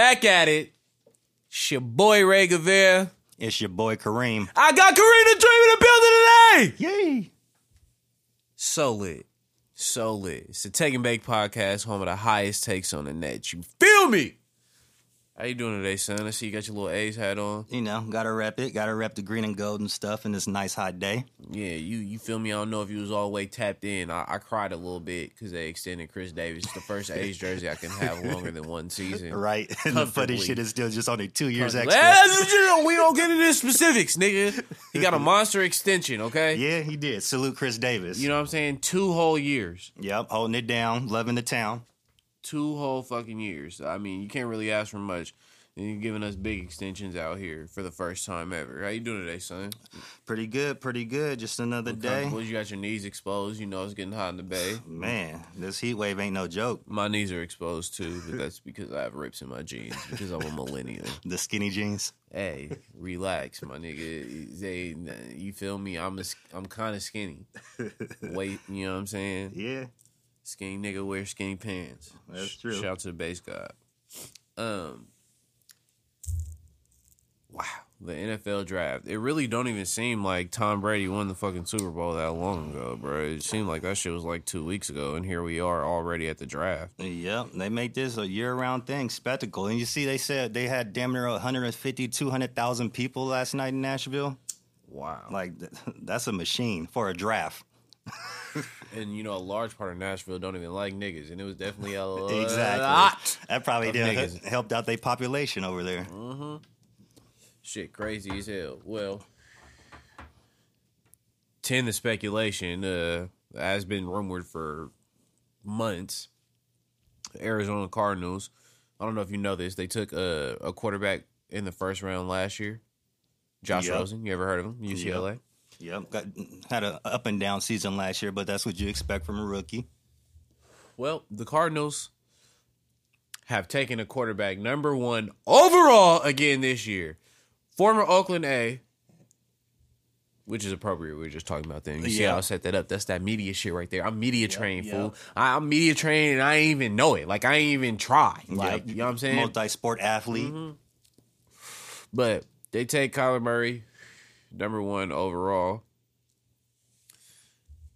back at it. It's your boy Ray Gavir. It's your boy Kareem. I got Karina Dream in the building today. Yay! So lit. So lit. It's the Take and Bake podcast, home of the highest takes on the net. You feel me? How you doing today, son? I see you got your little A's hat on. You know, gotta rep it. Gotta rep the green and gold and stuff in this nice hot day. Yeah, you you feel me? I don't know if you was all the way tapped in. I, I cried a little bit because they extended Khris Davis. It's the first A's jersey I can have longer than one season. Right? And the funny shit is still just only two years extra. that's- you know, we don't get into specifics, nigga. He got a monster extension, okay? Yeah, he did. Salute Khris Davis. You know what I'm saying? Two whole years. Yep, holding it down, loving the town. Two whole fucking years. I mean, you can't really ask for much. And you're giving us big extensions out here for the first time ever. How you doing today, son? Pretty good, pretty good. Just another day. Comfortable? You got your knees exposed. You know it's getting hot in the bay. Man, this heat wave ain't no joke. My knees are exposed too, but that's because I have rips in my jeans because I'm a millennial. The skinny jeans. Hey, relax, my nigga. They, you feel me? I'm a, I'm kind of skinny. Wait, you know what I'm saying? Yeah, Skinny nigga wear skinny pants. That's true. Shout out to the base god. Um, wow, the NFL draft. It really don't even seem like Tom Brady won the fucking Super Bowl that long ago, bro. It seemed like that shit was like two weeks ago, and here we are already at the draft. Yep, they make this a year-round thing, spectacle. And you see, they said they had damn near 150, 200,000 people last night in Nashville. Wow. Like, that's a machine for a draft. and you know, a large part of Nashville don't even like niggas, and it was definitely a Exactly. lot. That probably did niggas. helped out their population over there. Shit, crazy as hell. Well, tend to speculation uh, has been rumored for months. Arizona Cardinals. I don't know if you know this. They took a, a quarterback in the first round last year. Josh Yep. Rosen. You ever heard of him? UCLA. Yep, got had an up and down season last year, but that's what you expect from a rookie. Well, the Cardinals have taken a quarterback number one overall again this year. Former Oakland A, which is appropriate. We were just talking about them. You see Yeah. how I set that up? That's that media shit right there. I'm media trained, yeah. fool. I, I'm media trained and I ain't even know it. Like I ain't even try. Like Yep. you know what I'm saying? Multi-sport athlete. Mm-hmm. But they take Kyler Murray, number one overall.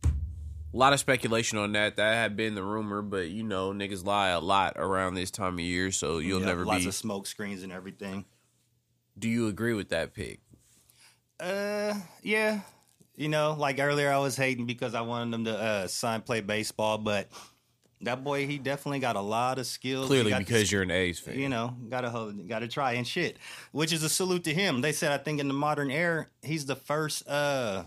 A lot of speculation on that. That had been the rumor, but you know, niggas lie a lot around this time of year, so you'll Yep, never lots be. Lots of smoke screens and everything. Do you agree with that pick? Uh, yeah. You know, like earlier, I was hating because I wanted them to uh, sign play baseball, but that boy, he definitely got a lot of skills. Clearly, because you're an A's fan. you know, gotta gotta try and shit. Which is a salute to him. They said I think in the modern era, he's the first uh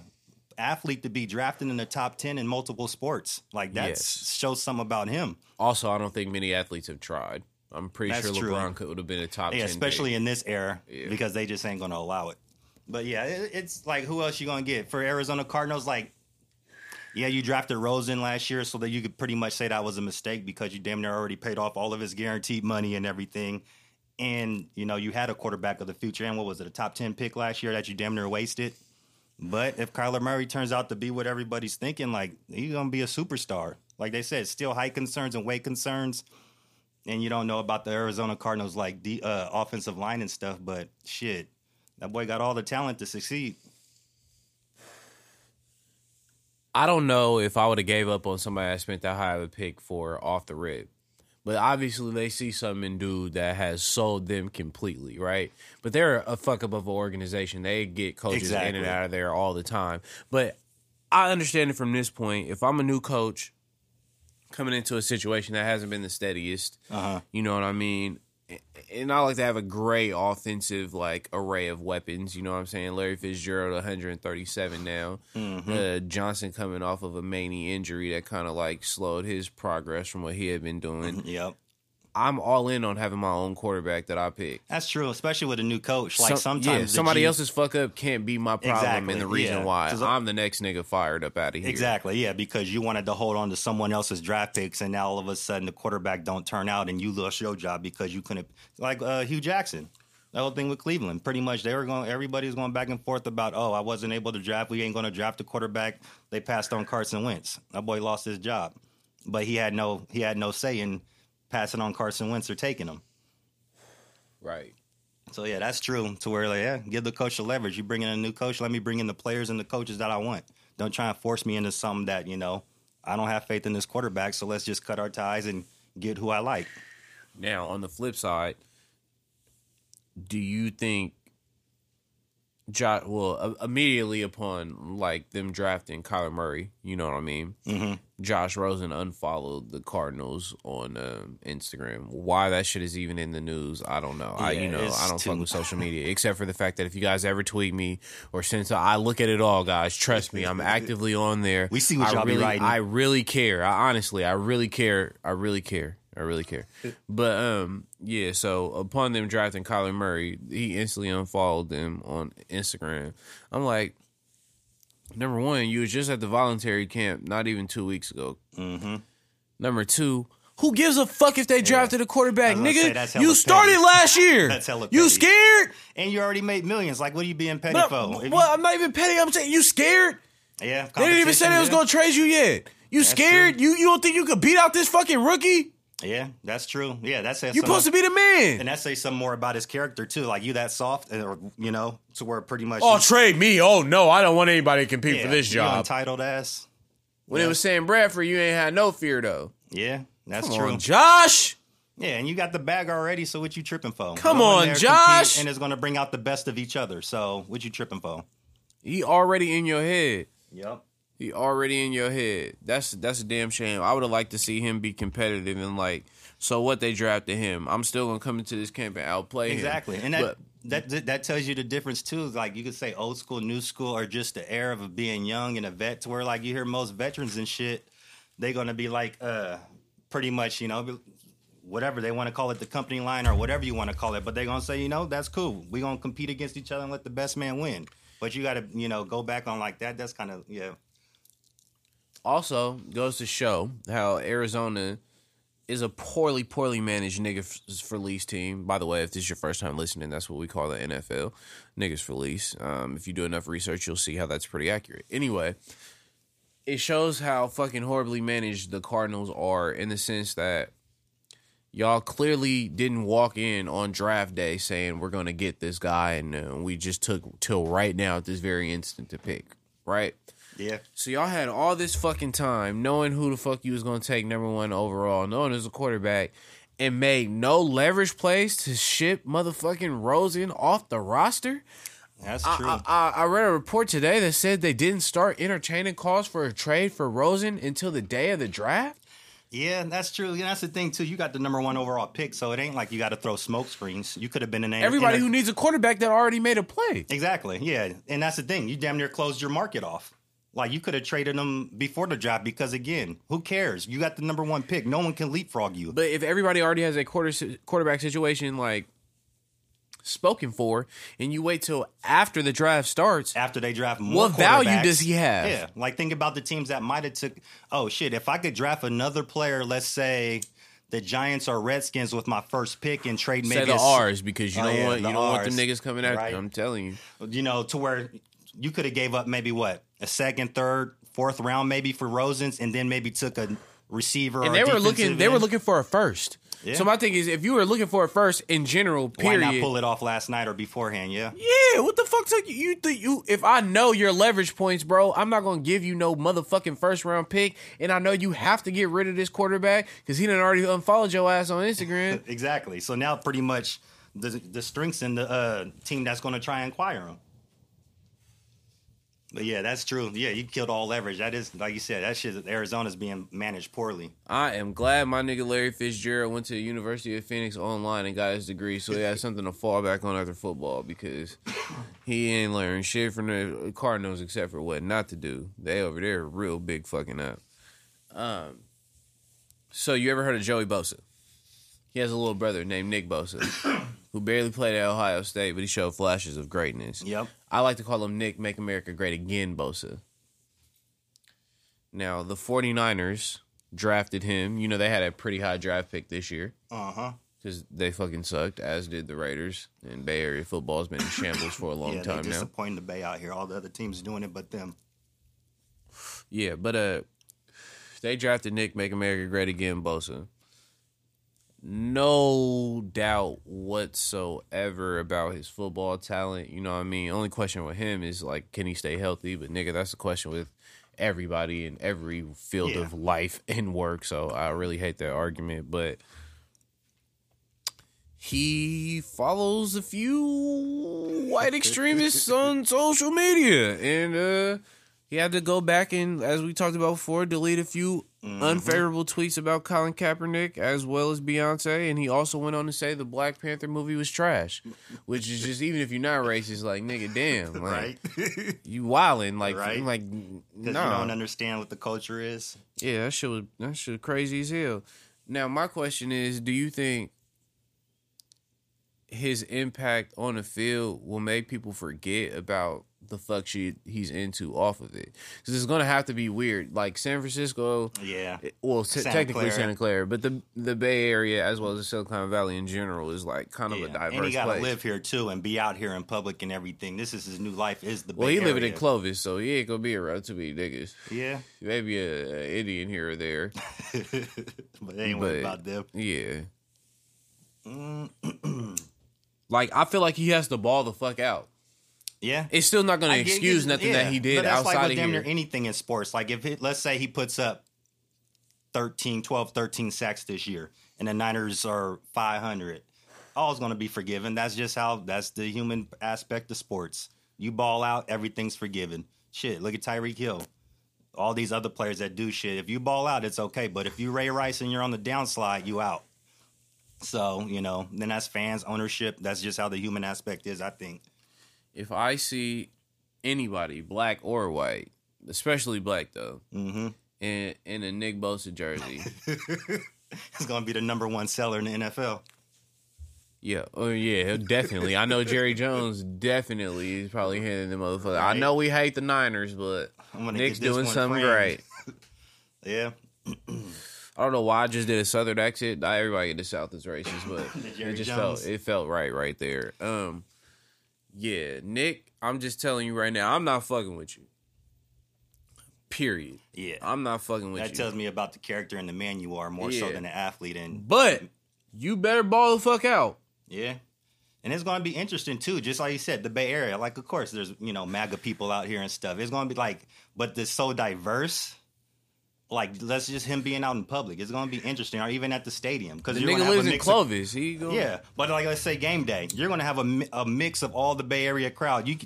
athlete to be drafted in the top ten in multiple sports. Like that Yes. shows something about him. Also, I don't think many athletes have tried. I'm pretty That's sure true. LeBron could would have been a top Yeah, 10 especially pick. in this era Yeah. because they just ain't gonna allow it. But yeah, it, it's like who else you gonna get for Arizona Cardinals? Like, yeah, you drafted Rosen last year, so that you could pretty much say that was a mistake because you damn near already paid off all of his guaranteed money and everything. And you know you had a quarterback of the future, and what was it, a top ten pick last year that you damn near wasted. But if Kyler Murray turns out to be what everybody's thinking, like he's gonna be a superstar. Like they said, still height concerns and weight concerns and you don't know about the Arizona Cardinals like the uh, offensive line and stuff, but shit, that boy got all the talent to succeed. I don't know if I would have gave up on somebody I spent that high of a pick for off the rip. But obviously they see something in dude that has sold them completely, right? But they're a fuck up of an organization. They get coaches in and out of there all the time. But I understand it from this point. If I'm a new coach coming into a situation that hasn't been the steadiest, Uh-huh. you know what I mean? And I like to have a great offensive like array of weapons. You know what I'm saying? Larry Fitzgerald, 137 now. Uh, Johnson coming off of a mania injury that kind of like slowed his progress from what he had been doing. Yep, I'm all in on having my own quarterback that I pick. that's true, especially with a new coach. Like Some- sometimes yeah, somebody G- else's fuck up can't be my problem, Exactly, and the reason yeah. why I'm the next nigga fired up out of here. Exactly, yeah, because you wanted to hold on to someone else's draft picks, and now all of a sudden the quarterback don't turn out, and you lost your job because you couldn't. Like uh, Hue Jackson, the whole thing with Cleveland. Pretty much, they were going. Everybody was going back and forth about, oh, I wasn't able to draft. We ain't going to draft a quarterback. They passed on Carson Wentz. That boy lost his job, but he had no he had no say in passing on Carson Wentz or taking him. Right. So yeah, that's true. To where like, yeah, give the coach the leverage. You bring in a new coach, let me bring in the players and the coaches that I want. Don't try and force me into something that you know I don't have faith in this quarterback. So let's just cut our ties and get who I like. Now, on the flip side, do you think Josh? Well, uh, immediately upon like them drafting Kyler Murray, you know what I mean. Mm-hmm. Josh Rosen unfollowed the Cardinals on um, Instagram. Why that shit is even in the news, I don't know. I you know I don't too- fuck with social media except for the fact that if you guys ever tweet me or send, so I look at it all, guys. Trust me, I'm actively on there. We see what I y'all be writing. I really care. I honestly, I really care. I really care. I really care. But um, yeah. So upon them drafting Kyler Murray, he instantly unfollowed them on Instagram. I'm like, number one, you was just at the voluntary camp not even two weeks ago. Mm-hmm. Number two, who gives a fuck if they drafted a quarterback, say, nigga? that's you started petty. last year. That's hella You scared? And you already made millions. Like, what are you being petty But, for? Well, I'm not even petty. I'm saying you scared. yeah, They didn't even say they was gonna trade you yet. You scared? You you don't think you could beat out this fucking rookie? Yeah, Yeah, that's true. Yeah, that's you're supposed to be the man. and that says something more about his character too. Like you that soft, uh, or you know, to where pretty much. Oh, you- trade me. Oh no, I don't want anybody to compete yeah, for this job. entitled ass. when it was saying Bradford, you ain't had no fear though. Yeah, that's Come true. on, Josh. Yeah, and you got the bag already, so what you tripping for? Come on, Josh. and it's going to bring out the best of each other. So what you tripping for? He already in your head. Yep. He already in your head. That's that's a damn shame. I would have liked to see him be competitive and like. So what they drafted him. I'm still gonna come into this camp and outplay him. Exactly, and that, But- that that that tells you the difference too. Like you could say old school, new school, or just the air of being young and a vet. To where like you hear most veterans and shit, they're gonna be like, uh, pretty much, you know, whatever they want to call it, the company line or whatever you want to call it. But they're gonna say, you know, that's cool. We're gonna compete against each other and let the best man win. But you got to, you know, go back on like that. That's kind of yeah. Also, goes to show how Arizona is a poorly, poorly managed nigga f- for lease team. By the way, if this is your first time listening, that's what we call the NFL niggas for lease. Um, if you do enough research, you'll see how that's pretty accurate. Anyway, it shows how fucking horribly managed the Cardinals are in the sense that y'all clearly didn't walk in on draft day saying we're going to get this guy, and uh, we just took till right now at this very instant to pick, right? Yeah, So y'all had all this fucking time knowing who the fuck you was gonna take number one overall, knowing as a quarterback, and made no leverage plays to ship motherfucking Rosen off the roster. that's true. I, I I read a report today that said they didn't start entertaining calls for a trade for Rosen until the day of the draft. Yeah, that's true. Yeah, that's the thing too. You got the number one overall pick, so it ain't like you got to throw smoke screens. You could have been an Everybody in a- who needs a quarterback that already made a play. exactly, yeah, and that's the thing. You damn near closed your market off. Like you could have traded them before the draft because again, who cares? You got the number one pick. No one can leapfrog you. But if everybody already has a quarter quarterback situation like spoken for, and you wait till after the draft starts, After they draft more, What value does he have? Yeah, like think about the teams that might have took. Oh shit! If I could draft another player, let's say the Giants or Redskins with my first pick and trade maybe say the R's because you Oh, don't yeah, want you don't want them niggas coming after Right. you. I'm telling you. you know, to where you could have gave up maybe what a second, third, fourth round maybe for Rosens, and then maybe took a receiver. And or they were looking they were looking for a first. Yeah. So my thing is if you were looking for a first in general, Why period. not pull it off last night or beforehand? Yeah, yeah, what the fuck took you? You you? If I know your leverage points, bro, I'm not gonna give you no motherfucking first round pick, and I know you have to get rid of this quarterback because he didn't already unfollowed your ass on Instagram. exactly. So now pretty much the the strengths in the uh, team that's going to try and acquire him. But yeah, that's true. Yeah, you killed all leverage. That is, like you said, that shit. Arizona's being managed poorly. I am glad my nigga Larry Fitzgerald went to the University of Phoenix online and got his degree, so he has something to fall back on after football because he ain't learned shit from the Cardinals except for what not to do. They over there are real big fucking up. Um, so you ever heard of Joey Bosa? He has a little brother named Nick Bosa who barely played at Ohio State, but he showed flashes of greatness. Yep. I like to call him Nick Make America Great Again Bosa. Now, the 49ers drafted him. You know, they had a pretty high draft pick this year Uh huh. because they fucking sucked, as did the Raiders. And Bay Area football has been in shambles for a long Yeah, time now. disappointing the Bay out here. All the other teams doing it, but them. Yeah, but uh, they drafted Nick Make America Great Again Bosa. No doubt whatsoever about his football talent. You know what I mean? Only question with him is like, can he stay healthy? But nigga, that's the question with everybody in every field Yeah. of life and work. So I really hate that argument, but he follows a few white extremists on social media and uh he had to go back and as we talked about before delete a few mm-hmm. unfavorable tweets about Colin Kaepernick as well as Beyonce and he also went on to say the Black Panther movie was trash which is just even if you're not racist like nigga damn like right? You wildin' like Right. like no, nah. don't understand what the culture is. Yeah, that shit was that shit crazy as hell. Now my question is, do you think his impact on the field will make people forget about the fuck shit he's into off of it? Because it's gonna have to be weird. Like San Francisco, Yeah. well, t- Santa technically Clara. Santa Clara, but the the Bay Area as well as the Silicon Valley in general is like kind of a diverse And he got to place. live here too and be out here in public and everything. This is his new life. Is the well, Bay he living in Clovis, so he ain't gonna be around too many niggas. Yeah, Maybe a, a Indian here or there. but ain't But- about them. Yeah. Mm. like I feel like he has to ball the fuck out. Yeah, It's still not going to get- excuse yeah, nothing that he did but that's outside like with of damn here. near anything in sports. Like if it, let's say he puts up 13, 12, 13 sacks this year, and the Niners are five hundred, all's going to be forgiven. That's just how. That's the human aspect of sports. You ball out, everything's forgiven. Shit, look at Tyreek Hill. All these other players that do shit. If you ball out, it's okay. But if you Ray Rice and you're on the downslide, you out. So you know, then that's fans ownership. That's just how the human aspect is. I think. If I see anybody, black or white, especially black though, hmm in in a Nick Bosa jersey, It's gonna be the number one seller in the NFL. yeah, oh yeah, definitely. I know Jerry Jones definitely is probably hitting the motherfucker. I know we hate the Niners, but Nick's doing something framed. great. Yeah, I don't know why I just did a southern accent. Not everybody in the South is racist, but it just Jones. felt it felt right right there. Um, yeah, Nick, I'm just telling you right now, I'm not fucking with you. Period. yeah. I'm not fucking with that you. That tells me about the character and the man you are more so than the athlete. And but you better ball the fuck out. yeah, and it's gonna be interesting too. Just like you said, the Bay Area. Like, of course, there's you know MAGA people out here and stuff. It's gonna be like, but it's so diverse. Like, that's just him being out in public. It's gonna be interesting, or even at the stadium because you're nigga gonna have a lives in mix of Clovis. He go, Yeah, but like let's say game day, you're going to have a, a mix of all the Bay Area crowd. You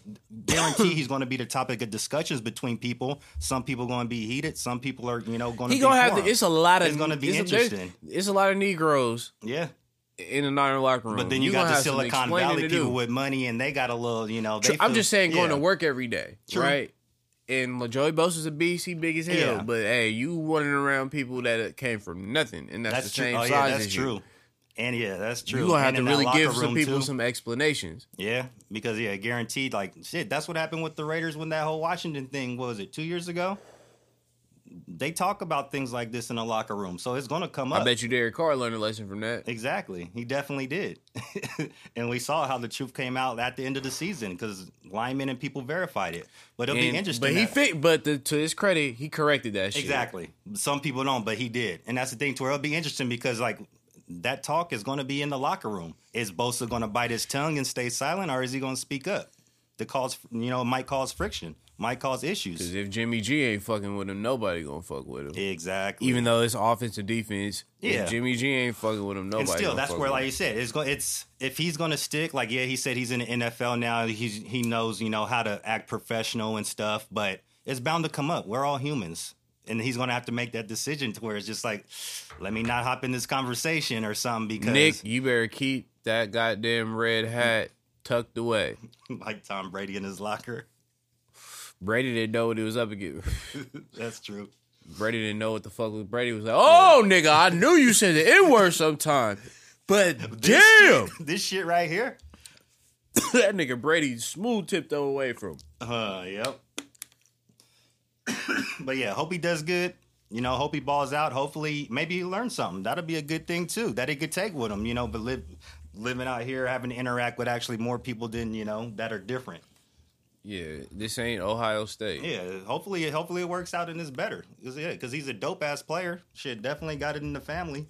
guarantee he's going to be the topic of discussions between people. Some people going to be heated. Some people are you know going to He be gonna have to. It's a lot of. It's gonna be it's a- interesting. it's a lot of Negroes yeah. in the Niner locker room. But then you, got the Silicon Valley to do. people with money, and they got a little you know. They I'm feel- just saying, going yeah. to work every day, True. right? And Joey Bosa's a beast. He big as hell. Yeah. But hey, you running around people that came from nothing, and that's, That's the true. same Oh size yeah, that's as you. true. And yeah, that's true. You gonna have And to really give some people too. some explanations. Yeah, because yeah, guaranteed. Like shit, that's what happened with the Raiders when that whole Washington thing what was it two years ago. They talk about things like this in the locker room, so it's going to come up. I bet you Derek Carr learned a lesson from that. Exactly. He definitely did. and we saw how the truth came out at the end of the season because linemen and people verified it. But it'll And- be interesting. But he fit. But the, to his credit, he corrected that shit. Exactly. Some people don't, but he did. And that's the thing to where it'll be interesting because like that talk is going to be in the locker room. Is Bosa going to bite his tongue and stay silent or is he going to speak up? To cause, you know, might cause friction, might cause issues. Because if Jimmy G ain't fucking with him, nobody gonna fuck with him. Exactly. Even though it's offensive defense, Yeah. if Jimmy G ain't fucking with him, nobody. and still, gonna that's where, like you said, it's go, It's if he's to stick. Like, yeah, he said he's in the NFL now. He's he knows, you know, how to act professional and stuff. But it's bound to come up. We're all humans, and he's to have to make that decision to where it's just like, let me not hop in this conversation or something because Nick, you better keep that goddamn red hat tucked away. like Tom Brady in his locker. Brady didn't know what he was up against. That's true. Brady didn't know what the fuck was. Brady was like, "Oh, nigga, I knew you said the N word sometime, but This damn, shit, this shit right here. that nigga Brady smooth tipped away from." Uh, yep. but yeah, hope he does good. You know, hope he balls out. Hopefully, maybe he learns something. That'll be a good thing too. That he could take with him. You know, but live, living out here, having to interact with actually more people than you know that are different. Yeah, this ain't Ohio State. Yeah, hopefully, hopefully it works out and it's better. Cause, yeah, because he's a dope ass player. Shit, definitely got it in the family.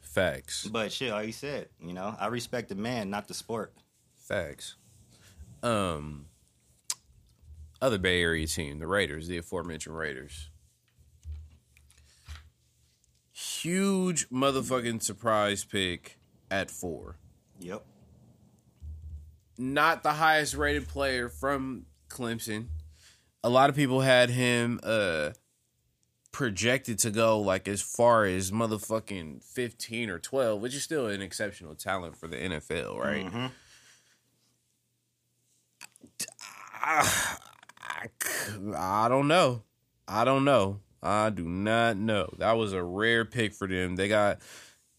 Facts. But shit, like you said, you know, I respect the man, not the sport. Facts. Um, other Bay Area team, the Raiders, the aforementioned Raiders. Huge motherfucking surprise pick at four. Yep. Not the highest rated player from Clemson. A lot of people had him uh projected to go like as far as motherfucking 15 or 12, which is still an exceptional talent for the NFL, right? Mhm. I, I don't know. I don't know. I do not know. That was a rare pick for them. They got.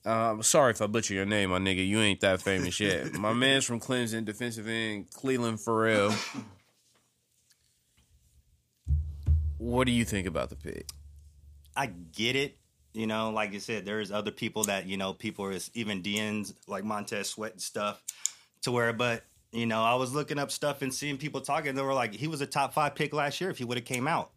Uh, sorry if I butcher your name, my nigga. You ain't that famous yet. my man's from Clemson, defensive end, Cleveland Ferrell. What do you think about the pick? I get it. You know, like I said, there's other people that, you know, people are even DNs like Montez Sweat and stuff to where, but, you know, I was looking up stuff and seeing people talking. They were like, he was a top five pick last year if he would have came out.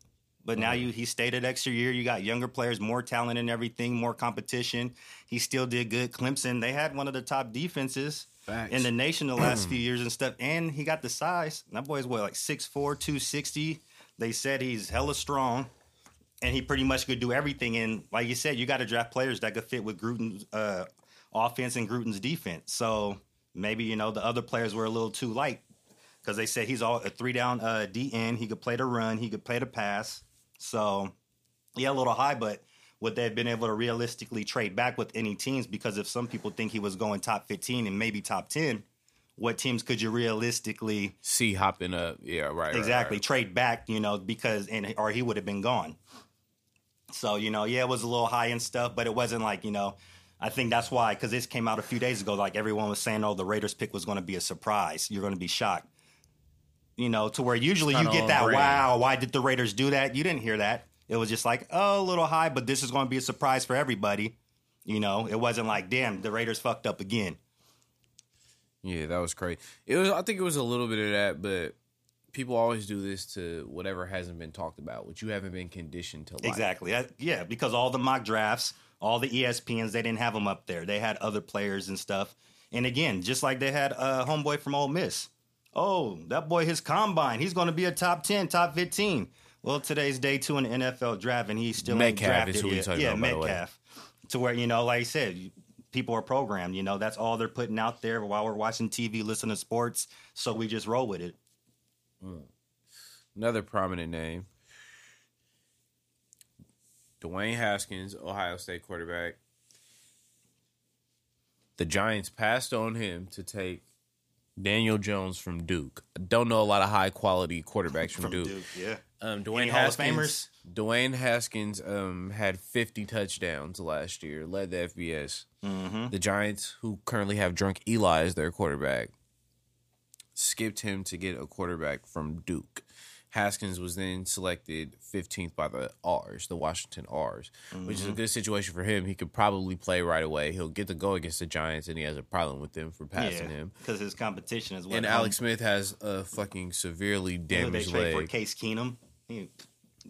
But now you he stayed an extra year. You got younger players, more talent and everything, more competition. He still did good. Clemson, they had one of the top defenses Facts. in the nation the last few years and stuff. And he got the size. That boy's what, like 6'4, 260. They said he's hella strong. And he pretty much could do everything. And like you said, you got to draft players that could fit with Gruden's uh, offense and Gruden's defense. So maybe, you know, the other players were a little too light because they said he's all a three down uh, DN. He could play the run, he could play the pass. So, yeah, a little high, but would they have been able to realistically trade back with any teams? Because if some people think he was going top 15 and maybe top 10, what teams could you realistically See hopping up. Yeah, right. right, exactly right. trade back? You know, because and or he would have been gone. So you know, yeah, it was a little high and stuff, but it wasn't like you know. I think that's why because this came out a few days ago. Like everyone was saying, oh, the Raiders pick was going to be a surprise. You're going to be shocked. You know, to where usually you get that. brand. Wow, why did the Raiders do that? You didn't hear that. It was just like, oh, a little high, but this is going to be a surprise for everybody. You know, it wasn't like, damn, the Raiders fucked up again. Yeah, that was crazy. It was. I think it was a little bit of that, but people always do this to whatever hasn't been talked about, which you haven't been conditioned to like. Exactly. That- yeah, because all the mock drafts, all the ESPNs, they didn't have them up there. They had other players and stuff. And again, just like they had a uh, homeboy from Ole Miss. Oh, that boy, his combine, he's going to be a top 10, top 15. Well, today's day two in the NFL draft, and he's still ain't Metcalf drafted is who yet. talking yeah, about, by the way. Metcalf. To where, you know, like I said, people are programmed. You know, that's all they're putting out there while we're watching TV, listening to sports. So we just roll with it. Another prominent name, Dwayne Haskins, Ohio State quarterback. The Giants passed on him to take Daniel Jones from Duke. I don't know a lot of high quality quarterbacks from, From Duke. Duke, yeah. Um, Dwayne Any Hall of Haskins. Dwayne Haskins um, had 50 touchdowns last year, led the FBS. Mm-hmm. The Giants, who currently have Drunk Eli as their quarterback, skipped him to get a quarterback from Duke. Haskins was then selected 15th by the R's, the Washington R's, which is a good situation for him. He could probably play right away. He'll get to go against the Giants, and he has a problem with them for passing Yeah, him. because his competition is what And Alex Smith has a fucking severely damaged trade for leg. Case Keenum. He-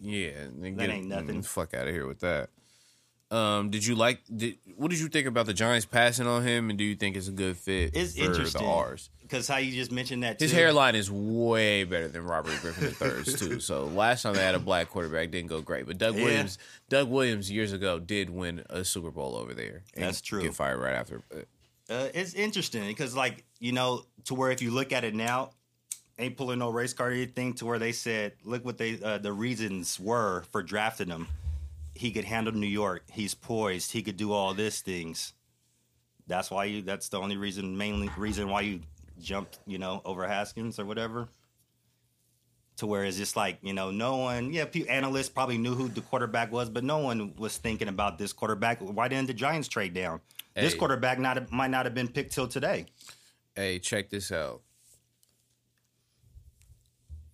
Yeah, That get, ain't nothing. mm, Fuck out of here with that. Um, did you like? Did, what did you think about the Giants passing on him, and do you think it's a good fit It's for interesting. the R's? Because how you just mentioned that His too. hairline is way better than Robert Griffin III's too. So last time they had a black quarterback didn't go great, but Doug Yeah. Williams, Doug Williams years ago did win a Super Bowl over there. and That's true. Get fired right after. Uh, it's interesting because, like, you know, to where if you look at it now, ain't pulling no race card or anything. To where they said, look what they uh, the reasons were for drafting him. He could handle New York. He's poised. He could do all these things. That's why you. That's the only reason, mainly reason why you jumped, you know, over Haskins or whatever. To where it's just like you know, no one. Yeah, a few analysts probably knew who the quarterback was, but no one was thinking about this quarterback. Why didn't the Giants trade down? This quarterback not might not have been picked till today. hey, check this out.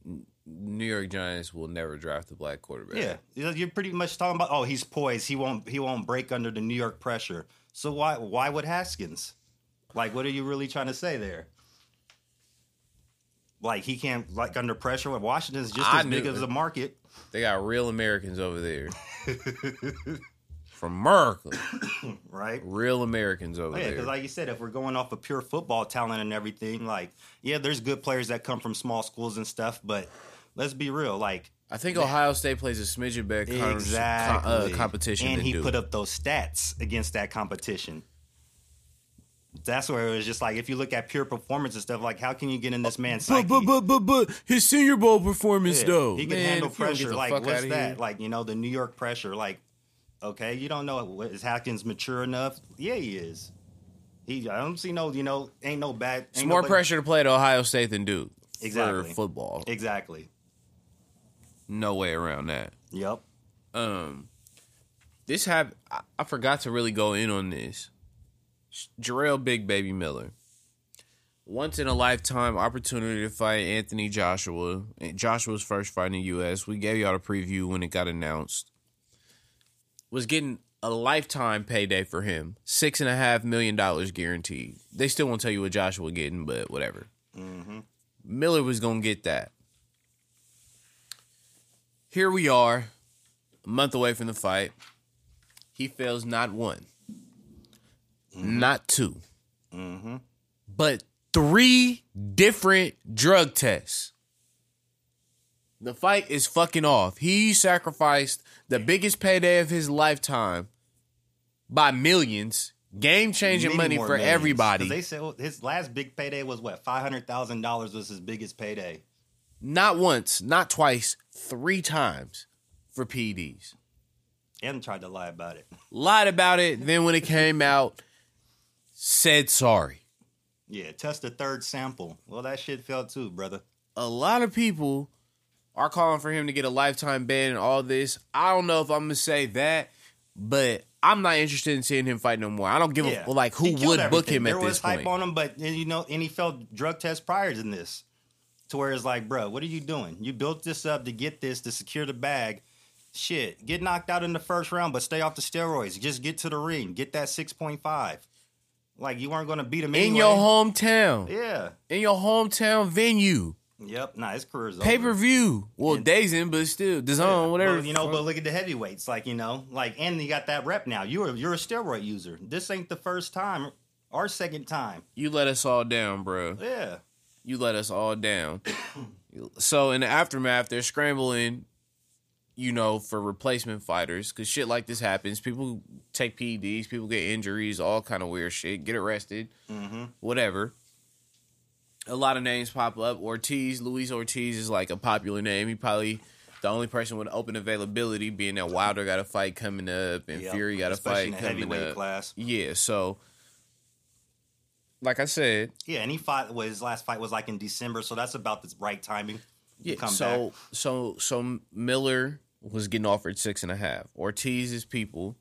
N- New York Giants will never draft a black quarterback. Yeah, You're- pretty much talking about. Oh, he's poised. He won't. He won't break under the New York pressure. So why? Why would Haskins? Like, what are you really trying to say there? Like he can't like under pressure. Washington's just I as big as the market. They got real Americans over there. from America, right? real Americans over Yeah, there. because like you said, if we're going off of pure football talent and everything, like yeah, there's good players that come from small schools and stuff, but let's be real, like I think Ohio State plays a smidgen better con- exactly con- uh, competition and he Duke. put up those stats against that competition. That's where it was just like if you look at pure performance and stuff, like how can you get in this man's psyche? but, but but but but his Senior Bowl performance Yeah, though, he can Man, handle if you don't get pressure. Like what's that? here. Like you know the New York pressure. Like okay, you don't know is Haskins mature enough? Yeah, he is. He I don't see no you know ain't no bad. It's more nobody- pressure to play at Ohio State than Duke Exactly. for football. Exactly. No way around that. Yep. Um, this happened. I, I forgot to really go in on this. Jarrell Big Baby Miller. Once in a lifetime opportunity to fight Anthony Joshua. Joshua's first fight in the U.S. We gave y'all a preview when it got announced. Was getting a lifetime payday for him. Six and a half million dollars guaranteed. They still won't tell you what Joshua getting, but whatever. Miller was gonna get that. Here we are, a month away from the fight. He fails not one, mm-hmm. not 2 mm-hmm. but three different drug tests. The fight is fucking off. He sacrificed the biggest payday of his lifetime by millions, game changing money for millions. everybody. They said his last big payday was what five hundred thousand dollars was his biggest payday. Not once, not twice, three times for PEDs. And tried to lie about it. Lied about it. Then when it came out, said sorry. Yeah, test the third sample. Well, that shit fell too, brother. a lot of people are calling for him to get a lifetime ban and all this. I don't know if I'm gonna say that, but I'm not interested in seeing him fight no more. I don't give Yeah, a like who would book everything. him there at was hype on him, but you know, and he failed drug tests prior to this. To where it's like, bro, what are you doing? You built this up to get this to secure the bag. Shit, get knocked out in the first round, but stay off the steroids. Just get to the ring. Get that six point five. Like you weren't going to beat him in your hometown, Yeah. in your hometown venue, Yep. Nah, his career's over. pay per view. Well, And- in, but still, the Yeah. zone, whatever. Well, you know, but look at the heavyweights, like you know, like and you got that rep now. You're you're a steroid user. This ain't the first time or second time. you let us all down, bro. Yeah. You let us all down. so in the aftermath, they're scrambling, you know, for replacement fighters because shit like this happens. People take PEDs, people get injuries, all kind of weird shit, get arrested, Mm-hmm. whatever. A lot of names pop up. Ortiz, Luis Ortiz is like a popular name. He probably the only person with open availability, being that Wilder got a fight coming up and Yep. Fury got a Especially in fight the coming heavyweight up. class. Yeah, so like I said, Yeah, and he fought. Well, his last fight was like in December, so that's about the right timing. to Yeah. come so back. so so Miller was getting offered six and a half. Ortiz's people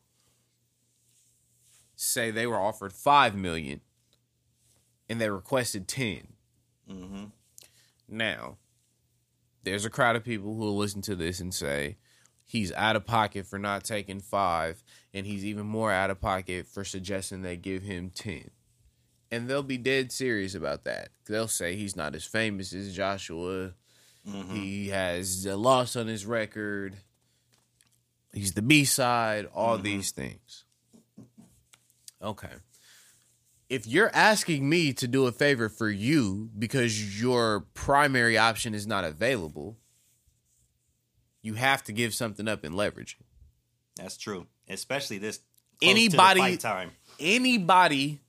say they were offered five million, and they requested 10 Mm-hmm. Now, there's a crowd of people who will listen to this and say he's out of pocket for not taking five, and he's even more out of pocket for suggesting they give him ten. And they'll be dead serious about that. They'll say he's not as famous as Joshua. Mm-hmm. He has a loss on his record. He's the B side, all Mm-hmm. these things. Okay. If you're asking me to do a favor for you because your primary option is not available, you have to give something up in leverage. That's true, especially this Anybody- to the fight time. Anybody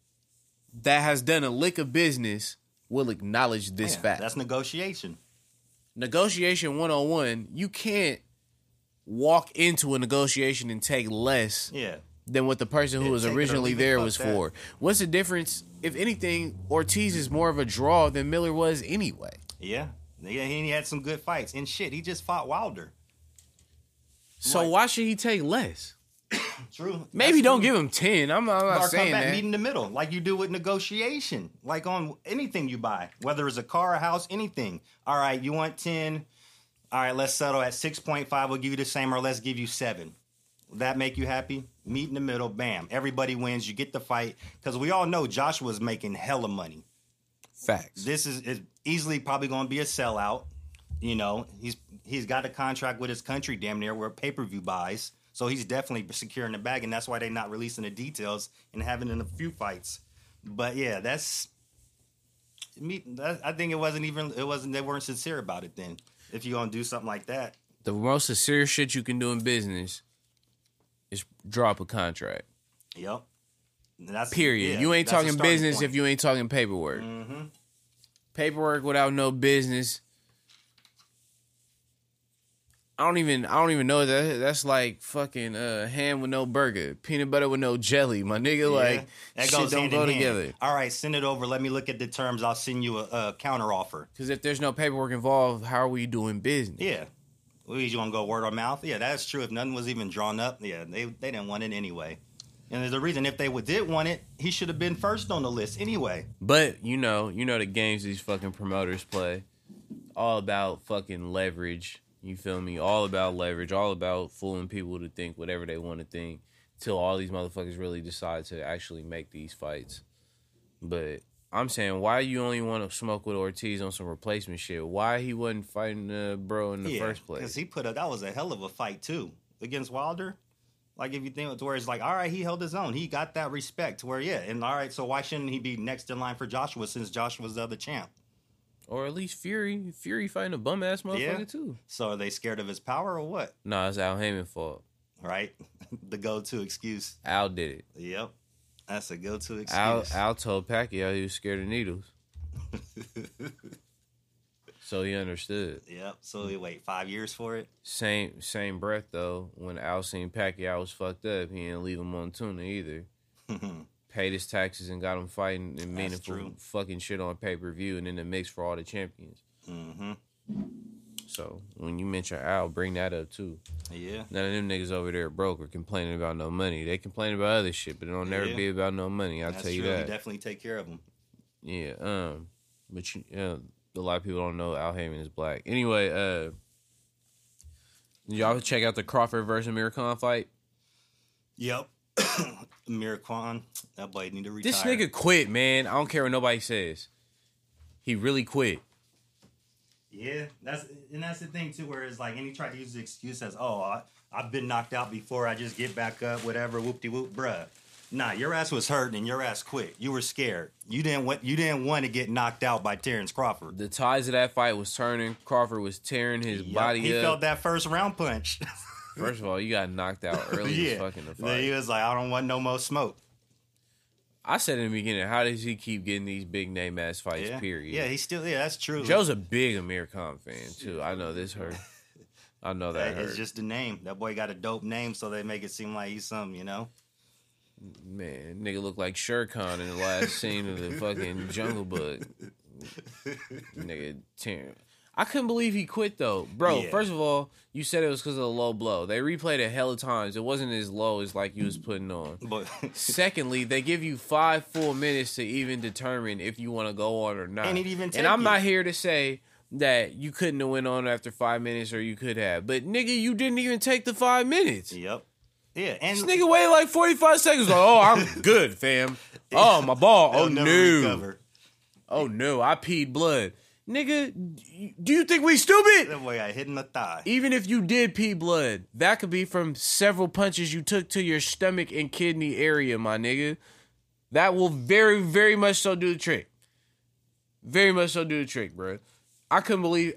that has done a lick of business will acknowledge this fact. That's negotiation. negotiation 101, you can't walk into a negotiation and take less Yeah, than what the person who Yeah, was take it or originally there was that. for. What's the difference? If anything, Ortiz is more of a draw than Miller was anyway. yeah, yeah. He had some good fights and shit. He just fought Wilder. So Right. why should he take less? True. Maybe That's don't true. give him 10. I'm not, I'm not or come saying back, that. meet in the middle, like you do with negotiation, like on anything you buy, whether it's a car, a house, anything. All right, you want ten. All right, let's settle at six point five. We'll give you the same, or let's give you seven. Will that make you happy? Meet in the middle, bam. Everybody wins. You get the fight because we all know Joshua's making hella money. Facts. This is, is easily probably going to be a sellout. You know, he's he's got a contract with his country, damn near, where pay per view buys. So he's definitely securing the bag, and that's why they're not releasing the details and having in a few fights. But yeah, that's me. That, I think it wasn't even. It wasn't. They weren't sincere about it. Then, if you're gonna do something like that, The most sincere shit you can do in business is drop a contract. yep. That's Period. yeah, you ain't talking business point. if you ain't talking paperwork. Mhm. Paperwork without no business. I don't even I don't even know that that's like fucking uh, ham with no burger, peanut butter with no jelly, my nigga. Yeah, Like that shit don't go in hand. together. All right, send it over. Let me look at the terms. I'll send you a, a counter offer. Because if there's no paperwork involved, how are we doing business? Yeah. we you want to go word of mouth? Yeah, that's true. If nothing was even drawn up, yeah, they they didn't want it anyway. And there's a reason if they would did want it, he should have been first on the list anyway. But you know, you know the games these fucking promoters play. All about fucking leverage. You feel me? All about leverage. All about fooling people to think whatever they want to think. Till all these motherfuckers really decide to actually make these fights. But I'm saying, why you only want to smoke with Ortiz on some replacement shit? Why he wasn't fighting uh, bro in the first place? because he put up that was a hell of a fight too against Wilder. Like if you think to where it's like, all right, he held his own. He got that respect to where yeah, and all right, so why shouldn't he be next in line for Joshua since Joshua's the other champ? Or at least Fury. Fury fighting a bum ass motherfucker Yeah. too. So are they scared of his power or what? Nah, it's Al Haymon fault. Right, the go-to excuse. Al did it. Yep, that's a go-to excuse. Al, Al told Pacquiao he was scared of needles. so he understood. Yep. So we wait five years for it. Same same breath though, when Al seen Pacquiao was fucked up, he didn't leave him on tuna either. Paid his taxes and got him fighting and meaningful fucking shit on pay per view and in the mix for all the champions. hmm So when you mention Al, bring that up too. Yeah. None of them niggas over there broke or complaining about no money. They complain about other shit, but it'll never Yeah. be about no money. I'll That's tell you true. that. We definitely take care of them. Yeah, um, but you, yeah, a lot of people don't know Al Haymon is black. Anyway, uh, y'all check out the Crawford versus Amir Khan fight? Yep. Amir Khan, that boy need to retire. This nigga quit, man. I don't care what nobody says. He really quit. Yeah, that's and that's the thing too, where it's like, and he tried to use the excuse as, "Oh, I, I've been knocked out before. I just get back up, whatever." Whoop de whoop, bruh. Nah, your ass was hurt and your ass quit. You were scared. You didn't want. You didn't want to get knocked out by Terence Crawford. The ties of that fight was turning. Crawford was tearing his Yup, body he up. felt that first round punch. First of all, you got knocked out early yeah, as fucking the Then he was like, "I don't want no more smoke." I said in the beginning, how does he keep getting these big name ass fights? Yeah, Period. Yeah, he's still. Yeah, that's true. Joe's a big Amir Khan fan too. I know this hurt. I know that That- hurt. it's just a name. That boy got a dope name, so they make it seem like he's something, you know. Man, nigga look like Shere Khan in the last scene of the fucking Jungle Book. nigga, tearing. I couldn't believe he quit though, bro. Yeah. First of all, you said it was because of the low blow. They replayed a hell of times. It wasn't as low as like you was putting on. But Secondly, they give you five full minutes to even determine if you want to go on or not. And it even and I'm you- not here to say that you couldn't have went on after five minutes or you could have, but nigga, you didn't even take the five minutes. yep, yeah, and This nigga waited like 45 seconds. Like, oh, I'm good, fam. Oh, my ball. Oh, no. recover. Oh, no. I peed blood. Nigga, do you think we stupid? That boy got hit in the thigh. Even if you did pee blood, that could be from several punches you took to your stomach and kidney area, my nigga. That will very, very much so do the trick. Very much so do the trick, bro. I couldn't believe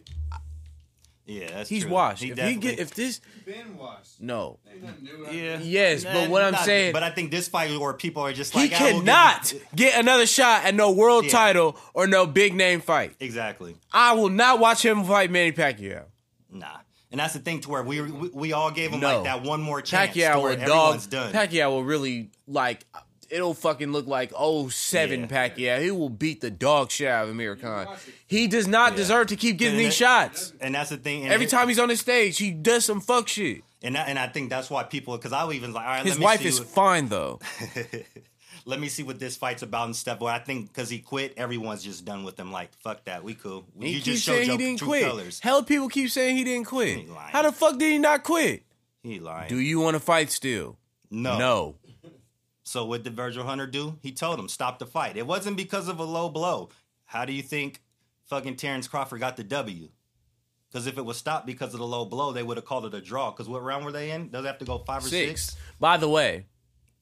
Yeah, that's he's true. washed. He if he definitely- get if this been washed. no. Ain't nothing new out yeah, there. Yes, but what I'm Not- saying- But I think this fight where people are just He like, "Ah, we'll give cannot you-" get another shot at no world Yeah. title or no big name fight. exactly. I will not watch him fight Manny Pacquiao. Nah, and that's the thing to where we we, we all gave him No. like that one more chance. Pacquiao to where will dog. everyone's done. Pacquiao will really like. It'll fucking look like oh seven Yeah. Pacquiao. He will beat the dog shit out of Amir Khan. He does not Yeah. deserve to keep getting And these it- shots. and that's the thing. And Every it- time he's on the stage, he does some fuck shit. and that, and I think that's why people because I would even like, all right, His let me wife see is what- fine though. let me see what this fight's about and stuff. Well, I think because he quit, everyone's just done with him. Like, fuck that, we cool. He you just showed saying he your didn't true quit. colors. Hell, people keep saying he didn't quit. He lying. How the fuck did he not quit? He lying. Do you want to fight still? no, No. So what did Virgil Hunter do? He told him stop the fight. It wasn't because of a low blow. How do you think fucking Terence Crawford got the W? Because if it was stopped because of the low blow, they would have called it a draw. Because what round were they in? Does it have to go five or six? Six. By the way,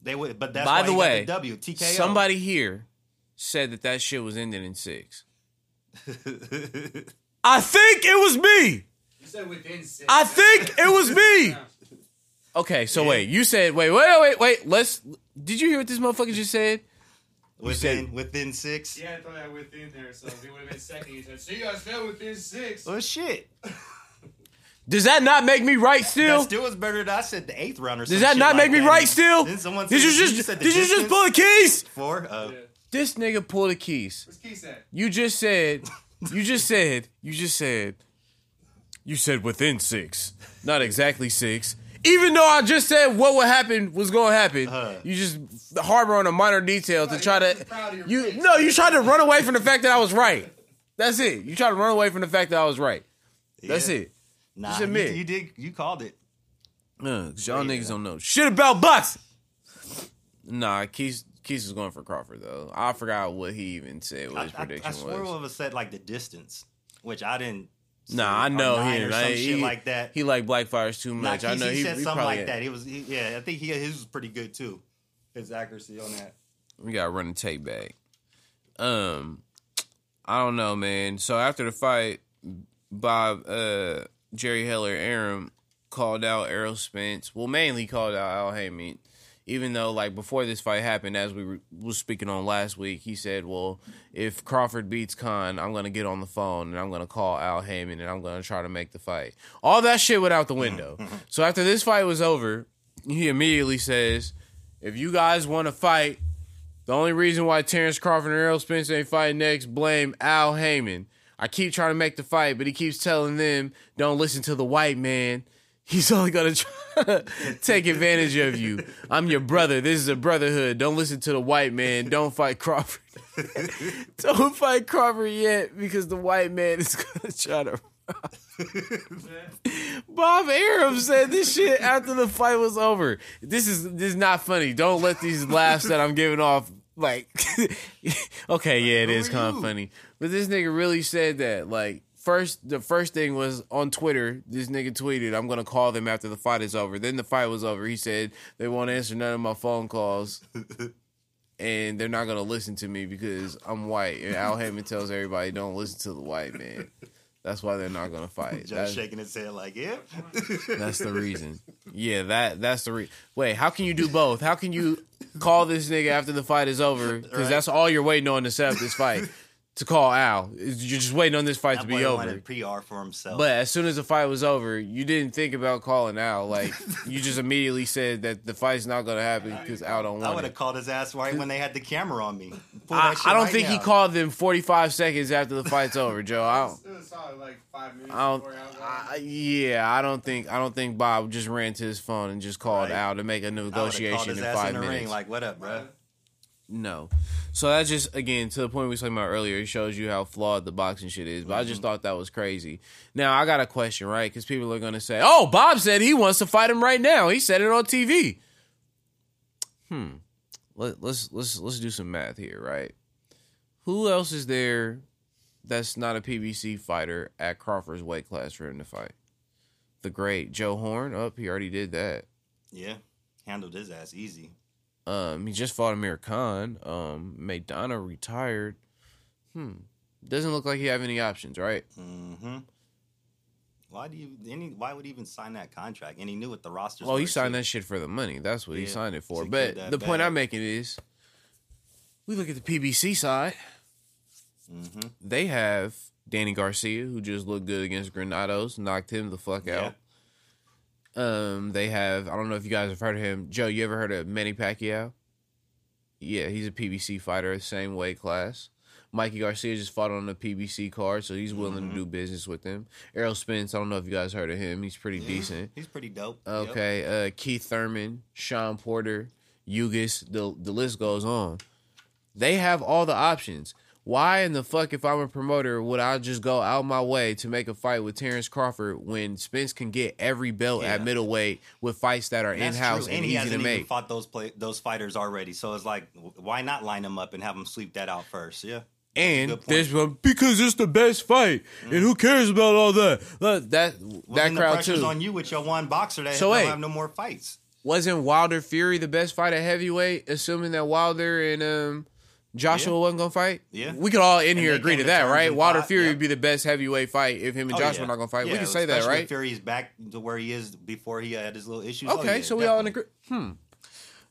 They would, but that's by why the he got way, W TKO. somebody here said that that shit was ending in six. I think it was me. You said within six. I think it was me. Okay, so wait, you said wait, wait, wait, wait. Let's. Did you hear what this motherfucker just said? within within six. Yeah, I thought that within there, so if it would have been second, you said, so you guys fell within six. Oh shit! Does that not make me right That still? still was better than I said the eighth round or Does that not like make me right still? Didn't someone Did say you the- just said the did you just pull the keys? four? Uh, Yeah. This nigga pulled the keys. What's Keith said? You just said, you just said, you just said, you said within six, not exactly six. Even though I just said what would happen was going to happen, Uh-huh. you just harbor on a minor detail to try to. proud of your You face. no, you tried to run away from the fact that I was right. That's it. You tried to run away from the fact that I was right. That's yeah. it. Nah, Just you- admit. You, did. You called it. Uh, y'all Yeah. niggas don't know shit about boxing. Nah, Keith Keith is going for Crawford though. I forgot what he even said. What his I, prediction I swear was. one of us said like the distance, which I didn't. Nah, I know him. or I- shit he, like that. He like Black Fires too Nah, much. I know he, he, said he something like that. He was, he, yeah, I think he his was pretty good too. His accuracy on that. We gotta run the tape back. Um, I don't know, man. So after the fight, Bob, uh, Jerry Heller, Arum called out Errol Spence. Well, mainly called out Al Haymon. Even though, like before this fight happened, as we were, was speaking on last week, he said, "Well, if Crawford beats Khan, I'm gonna get on the phone and I'm gonna call Al Haymon and I'm gonna try to make the fight." All that shit went out the window. so after this fight was over, he immediately says, "If you guys want to fight, the only reason why Terence Crawford and Errol Spence ain't fighting next, blame Al Haymon. I keep trying to make the fight, but he keeps telling them, don't listen to the white man. He's only going to try to take advantage of you. I'm your brother. This is a brotherhood. Don't listen to the white man. Don't fight Crawford. don't fight Crawford yet because the white man is going to try to. Bob Arum said this shit after the fight was over. This is this is not funny. Don't let these laughs that I'm giving off like okay, yeah, it is kind of funny. But this nigga really said that. Like first the first thing was on Twitter, this nigga tweeted, I'm gonna call them after the fight is over. Then the fight was over. He said they won't answer none of my phone calls. And they're not gonna listen to me because I'm white. And Al Haymon tells everybody don't listen to the white man. That's why they're not gonna fight. Just shaking his head like, yeah. that's the reason. Yeah, that that's the reason. Wait, how can you do both? How can you call this nigga after the fight is over? Because Right. that's all you're waiting on to set up this fight. To call Al, you're just waiting on this fight to That be boy over. wanted PR for himself. But as soon as the fight was over, you didn't think about calling Al. Like you just immediately said that the fight's not gonna happen because Al don't want. I would have called his ass right when they had the camera on me. I, I don't right think he now. called them 45 seconds after the fight's over, Joe. I don't. It was solid like five minutes I don't. before I yeah, I don't think. I don't think Bob just ran to his phone and just called Right. Al to make a would've negotiation his in ass five in the minutes. ring like, what up, bro? No. So that's just again to the point we were talking about earlier. It shows you how flawed the boxing shit is. But I Mm-hmm. just thought that was crazy. Now I got a question, right? Because people are going to say, "Oh, Bob said he wants to fight him right now. He said it on TV." Hmm. Let, let's let's let's do some math here, right? Who else is there that's not a PBC fighter at Crawford's weight class for him to fight? The great Joe Horn. Up, he already did that. Yeah. Handled his ass easy. Um, he just fought Amir Khan. Um, Maidana retired. Hmm. Doesn't look like he have any options, right? Mm-hmm. Why do you any why would he even sign that contract? And he knew what the rosters Well, he signed too. that shit for the money. That's what he signed it for. But the point. I'm making is, we look at the PBC side. Mhm. They have Danny Garcia, who just looked good against Granados, knocked him the fuck Yeah. out. Um, they have I don't know if you guys have heard of him. Joe, you ever heard of Manny Pacquiao? Yeah, he's a PBC fighter, same weight class. Mikey Garcia just fought on the PBC card, so he's willing Mm-hmm. to do business with him. Errol Spence, I don't know if you guys heard of him. He's pretty decent. He's pretty dope. Yep. Okay, uh, Keith Thurman, Shawn Porter, Ugas, the the list goes on. They have all the options. Why in the fuck, if I'm a promoter, would I just go out my way to make a fight with Terence Crawford when Spence can get every belt at middleweight with fights that are in house true. and, he easy hasn't to make? fought those play, those fighters already. So it's like, why not line them up and have them sweep that out first? Yeah. And there's one because it's the best fight, and who cares about all that? Look, that Well, that crowd pressure's too. on you with your one boxer that So, don't hey. have no more fights. Wasn't Wilder Fury the best fight at heavyweight? Assuming that Wilder and um, Joshua Yeah. wasn't gonna fight. Yeah. we could all in And here agree to that, right? Wilder fought, Fury yeah. would be the best heavyweight fight if him and Oh, Joshua yeah. not gonna fight. we can say that, right? Fury's back to where he is before he had his little issues. Oh, Okay, yeah, so we all in definitely. agree. Hmm.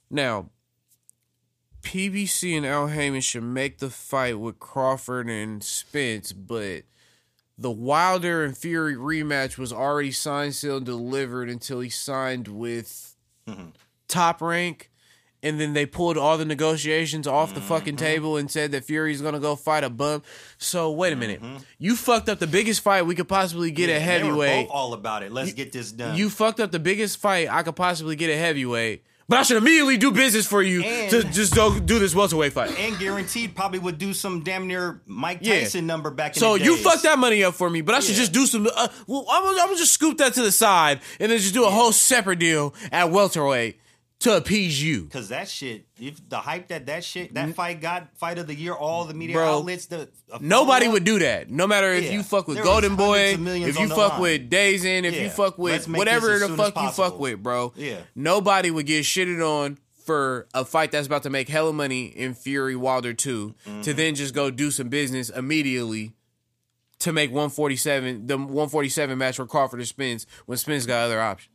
Now, PBC and Al Haymon should make the fight with Crawford and Spence, but the Wilder and Fury rematch was already signed, sealed, delivered until he signed with Mm-hmm. Top Rank. And then they pulled all the negotiations off the Mm-hmm. fucking table and said that Fury's gonna go fight a bum. So wait a minute, Mm-hmm. you fucked up the biggest fight we could possibly get Yeah, at heavyweight. all about it. Let's get this done. You fucked up the biggest fight I could possibly get at heavyweight, but I should immediately do business for you And- to just go do this welterweight fight. and guaranteed probably would do some damn near Mike Yeah. Tyson number back in So you fucked that money up for me, but I should Yeah. just do some. Uh, well, I'm, I'm gonna just scoop that to the side and then just do a whole separate deal at welterweight to appease you. Cause that shit, if the hype that that shit, that fight got fight of the year, all the media Bro, outlets, the Nobody would do that. No matter if Yeah. you fuck with Golden Boy, hundreds of millions if you fuck line. with DAZN, if you fuck with whatever the fuck you fuck with, bro. Yeah. Nobody would get shitted on for a fight that's about to make hella money in Fury Wilder 2 Mm-hmm. to then just go do some business immediately to make 147 the 147 match for Crawford and Spence when Spence got other options.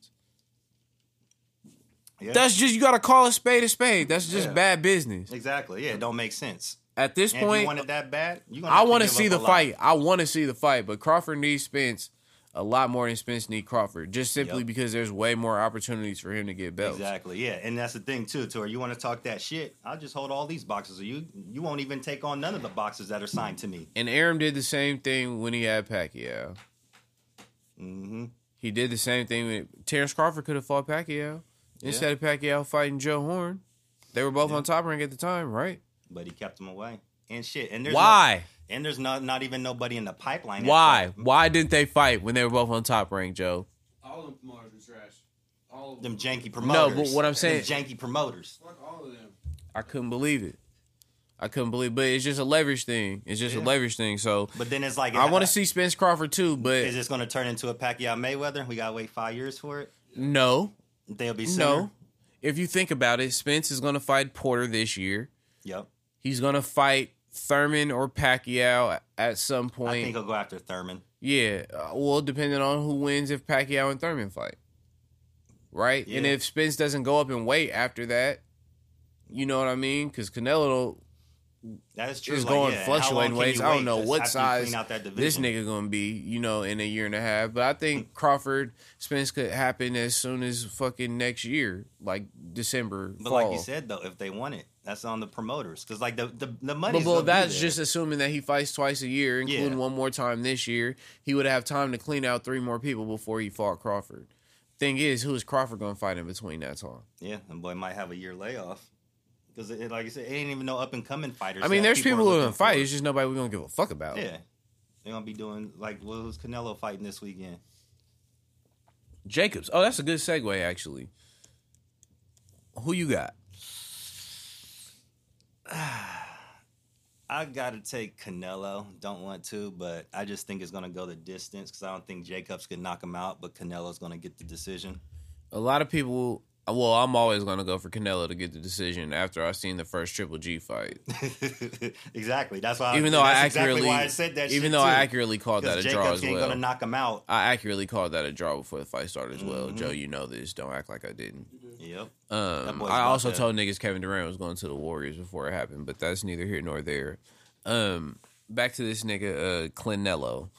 Yeah. That's just you got to call a spade a spade. That's just Yeah. bad business. exactly. Yeah, it don't make sense. At this And if you point, want it that bad, you I want to see the fight. I want to see the fight, but Crawford needs Spence a lot more than Spence needs Crawford, just simply Yep. because there's way more opportunities for him to get belts. Exactly. Yeah, and that's the thing too. To you want to talk that shit, I'll just hold all these boxes. You you won't even take on none of the boxes that are signed to me. And Arum did the same thing when he had Pacquiao. hmm He did the same thing. With, Terence Crawford could have fought Pacquiao instead of Pacquiao fighting Joe Horn. They were both on top rank at the time, right? But he kept him away and shit. And there's Why? No, and there's not not even nobody in the pipeline. Why? that- Why didn't they fight when they were both on top rank, Joe? All them promoters are trash. All of Them them. janky promoters. No, but what I'm saying- Them janky promoters. Fuck all of them. I couldn't believe it. I couldn't believe, but it's just a leverage thing. It's just a leverage thing. So But then it's like I uh, want to see Spence Crawford too, but Is this going to turn into a Pacquiao Mayweather? We got to wait five years for it. no, They'll be sooner. no. If you think about it, Spence is going to fight Porter this year. Yep. He's going to fight Thurman or Pacquiao at some point. I think he'll go after Thurman. yeah, uh, well, depending on who wins, if Pacquiao and Thurman fight, right? And if Spence doesn't go up in weight after that, you know what I mean? Because Canelo That is true. is Like, going yeah, and how long fluctuating ways. I don't know what size clean out that this nigga gonna be, you know, in a year and a half. But I think Crawford Spence could happen as soon as fucking next year, like December. But fall. like you said though, if they want it, that's on the promoters because like the the, the money. But well, that's just assuming that he fights twice a year, including Yeah. one more time this year. He would have time to clean out three more people before he fought Crawford. Thing is, who is Crawford gonna fight in between that time? yeah. And boy might have a year layoff because it, like I said, it ain't even no up and coming fighters. I mean, there's people, are who are gonna fight. for. It's just nobody we're gonna give a fuck about. Yeah, they're gonna be doing like well, who's Canelo fighting this weekend? Jacobs. Oh, that's a good segue, actually. Who you got? I gotta take Canelo. Don't want to, but I just think it's gonna go the distance because I don't think Jacobs could knock him out, but Canelo's gonna get the decision. A lot of people. Well, I'm always gonna go for Canelo to get the decision after I've seen the first Triple G fight. exactly. That's why. Even though I that's exactly accurately, why I said that. even though I accurately called that a 'Cause draw Jacobs as well. gonna knock him out. I accurately called that a draw before the fight started as well. Mm-hmm. Joe, you know this. Don't act like I didn't. Yep. Um, I also told niggas Kevin Durant was going to the Warriors before it happened, but that's neither here nor there. Um, back to this nigga uh, Clinello.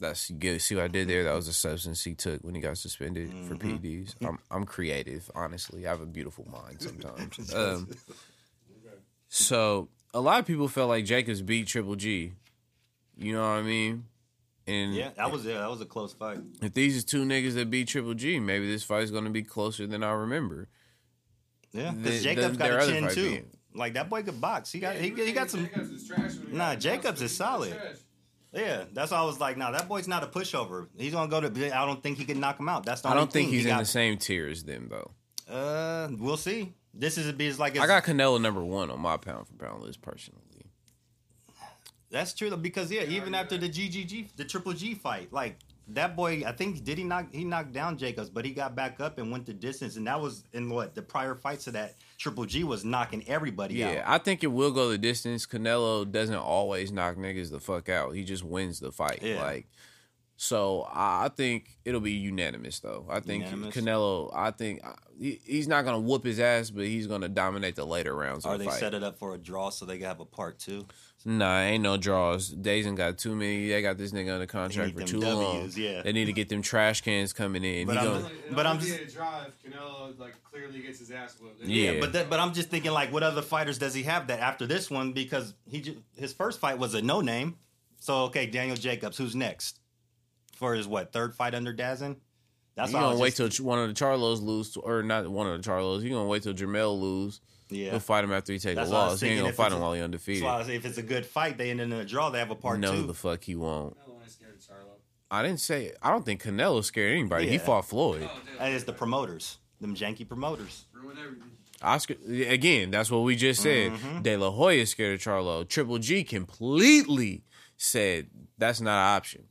That's good. See what I did there? That was a substance he took when he got suspended for Mm-hmm. PEDs. I'm I'm creative, honestly. I have a beautiful mind sometimes. um, so a lot of people felt like Jacobs beat Triple G. You know what I mean? And Yeah, that was it. That was a close fight. if these is two niggas that beat Triple G, maybe this fight's gonna be closer than I remember. Yeah, because the- Jacobs their got a other chin too. being- Like that boy could box. He got he, he got some. Jacobs trash Nah, Jacobs is He's solid. Yeah, that's why I was like, nah, that boy's not a pushover. He's gonna go to. I don't think he can knock him out. That's the I don't think he's he in got, the same tier as them though. Uh, we'll see. This is a biz like I got Canelo number one on my pound for pound list personally. That's true though, because yeah, even yeah, after yeah. the GGG, the Triple G fight, like that boy, I think did he knock he knocked down Jacobs, but he got back up and went the distance, and that was in what the prior fights of that Triple G was knocking everybody Yeah, out. Yeah, I think it will go the distance. Canelo doesn't always knock niggas the fuck out. He just wins the fight. Yeah. Like, so I think it'll be unanimous though. I think Unanimous? Canelo. I think uh, he, he's not gonna whoop his ass, but he's gonna dominate the later rounds Are of the they fight. set it up for a draw so they can have a part two. Nah, ain't no draws. DAZN got too many. They got this nigga under contract for them too long. Yeah. They need to get them trash cans coming in. But he I'm- gonna, Like, But I'm just- be a drive. Canelo like clearly gets his ass whooped. Yeah. But that, but I'm just thinking like, what other fighters does he have that after this one? Because he ju- his first fight was a no name. So okay, Daniel Jacobs, who's next for his what third fight under DAZN? That's you all I gonna wait just- till one of the Charlos lose, or not one of the Charlos. You gonna wait till Jermall lose. Yeah. He'll fight him after he takes That's the what I was loss. He ain't thinking, gonna fight him a- while he undefeated. So I was- if it's a good fight, they end in a draw. They have a part no, two. the fuck he won't. Canelo ain't scared of Charlo. I didn't say. I don't think Canelo's scared of anybody. He fought Floyd. Oh. That is the promoters, them janky promoters. Ruin everything. Oscar again. That's what we just said. Mm-hmm. De La Hoya scared of Charlo. Triple G completely said that's not an option.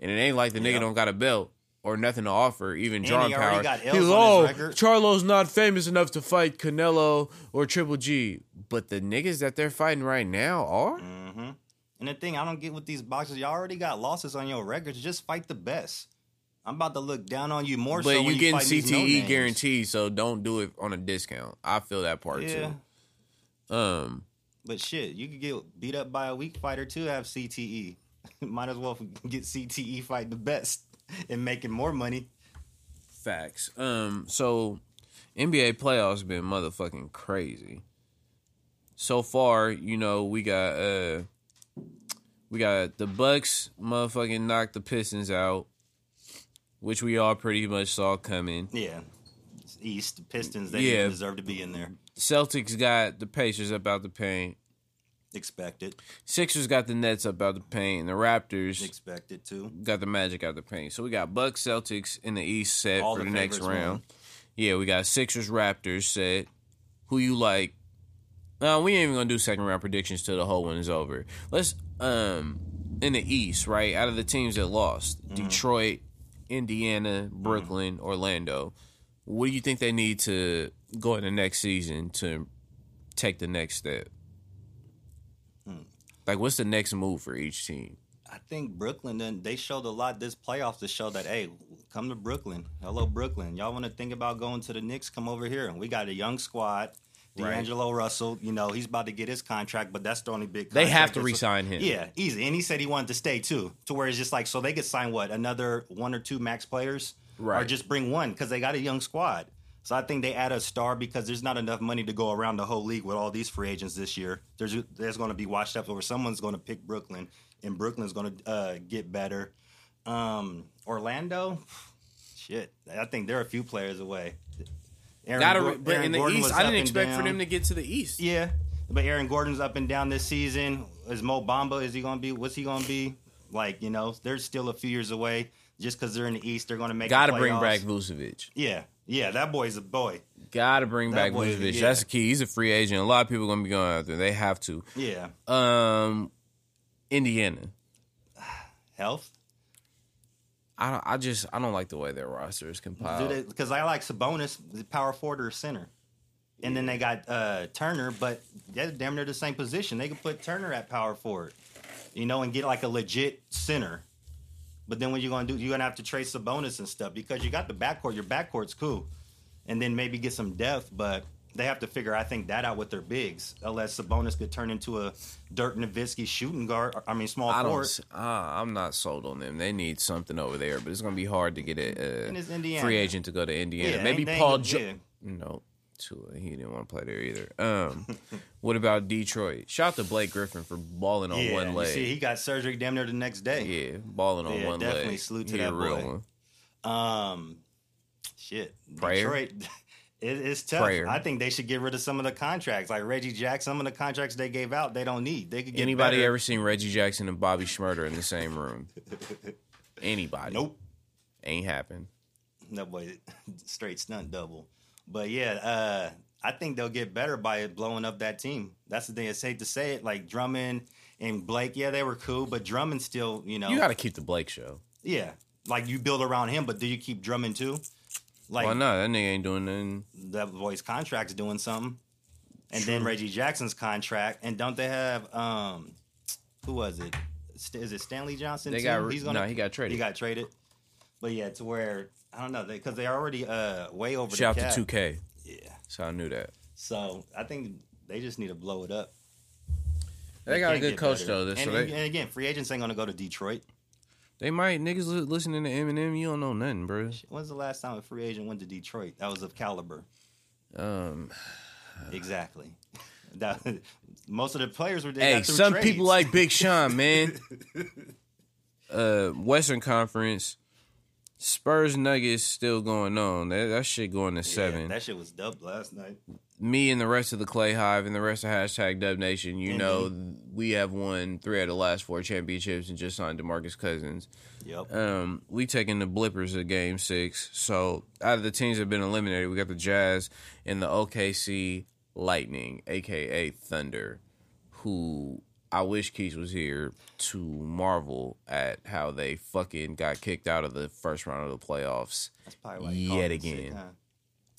And it ain't like the nigga Yep. don't got a belt or nothing to offer, even drawing he already power. got He L's was, on oh. Charlo's not famous enough to fight Canelo or Triple G, but the niggas that they're fighting right now are. hmm And the thing I don't get with these boxers, y'all already got losses on your records. Just fight the best. I'm about to look down on you more. But so you getting CTE no-names. guaranteed, so don't do it on a discount. I feel that part Yeah. too. Um, But shit, you could get beat up by a weak fighter too. Have CTE. Might as well get CTE fighting the best and making more money. Facts. Um, so NBA playoffs been motherfucking crazy. So far, you know, we got uh we got the Bucks motherfucking knocked the Pistons out, which we all pretty much saw coming. Yeah, East the Pistons. They Yeah. yeah. deserve to be in there. Celtics got the Pacers up out the paint. Expected. Sixers got the Nets up out the paint, and the Raptors Expected too. got the Magic out the paint. So we got Bucks Celtics in the East set All for the the next round. won. Yeah, we got Sixers Raptors set. Who you like? No, we ain't even gonna do second round predictions till the whole one is over. Let's um in the East, right? Out of the teams that lost, Mm-hmm. Detroit, Indiana, Brooklyn, Orlando. What do you think they need to go in the next season to take the next step? Like, what's the next move for each team? I think Brooklyn. Then they showed a lot this playoffs to show that hey, come to Brooklyn. Hello, Brooklyn. Y'all want to think about going to the Knicks? Come over here. And we got a young squad. Right. D'Angelo Russell, you know, he's about to get his contract, but that's the only big. They have to resign re-sign him. Yeah, easy. And he said he wanted to stay too, to where it's just like so they could sign what another one or two max players, right? or just bring one because they got a young squad. So I think they add a star because there's not enough money to go around the whole league with all these free agents this year. There's there's going to be washed up, over. someone's going to pick Brooklyn, and Brooklyn's going to uh, get better. Um, Orlando, shit, I think they're a few players away. Aaron Gotta, but Aaron in the Gordon East, I didn't expect for them to get to the East. Yeah, but Aaron Gordon's up and down this season. Is Mo Bamba? Is he going to be? What's he going to be? Like you know, they're still a few years away. Just because they're in the East, they're going to make. Got to bring back Vucevic. Yeah, yeah, that boy's a boy. Got to bring That back boy- Vucevic. yeah. That's the key. He's a free agent. A lot of people going to be going out there. They have to. Yeah, Um, Indiana. health. I don't, I just I don't like the way their roster is compiled. Because I like Sabonis, the power forward or center, and then they got uh, Turner, but they're damn near the same position. They could put Turner at power forward, you know, and get like a legit center. But then what you're gonna do? You're gonna have to trade Sabonis and stuff because you got the backcourt. Your backcourt's cool, and then maybe get some depth, but. They have to figure, I think, that out with their bigs, unless Sabonis could turn into a Dirk Nowitzki shooting guard. I mean, small I don't. forward. Uh, I'm not sold on them. They need something over there, but it's going to be hard to get a, a free agent to go to Indiana. Yeah, Maybe Paul. Jo- yeah. No, Tua. He didn't want to play there either. Um, what about Detroit? Shout out to Blake Griffin for balling on Yeah, one you leg. see, he got surgery damn near the next day. yeah, balling on Yeah, one definitely leg. Definitely salute to He that real boy. one. Um, shit, Prayer? Detroit. It, it's tough. Prayer. I think they should get rid of some of the contracts, like Reggie Jack. Some of the contracts they gave out, they don't need. They could get Anybody better. ever seen Reggie Jackson and Bobby Shmurda in the same room? Anybody? Nope. Ain't happened. No boy, straight stunt double. But yeah, uh, I think they'll get better by blowing up that team. That's the thing. It's safe to say it. Like Drummond And Blake, yeah, they were cool, but Drummond still, you know, You got to keep the Blake show. yeah, like you build around him, but do you keep Drummond too? Like Why not? That nigga ain't doing nothing. that boy's contract's doing something, and then Reggie Jackson's contract, and don't they have um, who was it? Is it Stanley Johnson? They too? got He's no, he got traded. he got traded, but yeah, to where I don't know because they, are already uh way over. Shout the out cap. to 2K. Yeah, So I knew that. so I think they just need to blow it up. They got a good coach better. though. So and, they, and again, free agents ain't gonna go to Detroit. they might niggas listening to Eminem. You don't know nothing, bro. When's the last time a free agent went to Detroit? That was of caliber. Um, Exactly. That, most of the players were. They hey, some trades. people like Big Sean, man. uh, Western Conference, Spurs Nuggets still going on. That, that shit going to Yeah, seven. that shit was dubbed last night. Me and the rest of the Klay Hive and the rest of hashtag Dub Nation, you Mhm. know, we have won three out of the last four championships and just signed Demarcus Cousins. Yep. Um, we taking the blippers of game six. So out of the teams that have been eliminated, we got the Jazz and the OKC Lightning, aka Thunder, who I wish Keys was here to marvel at how they fucking got kicked out of the first round of the playoffs That's probably why they yet him sick, again. huh?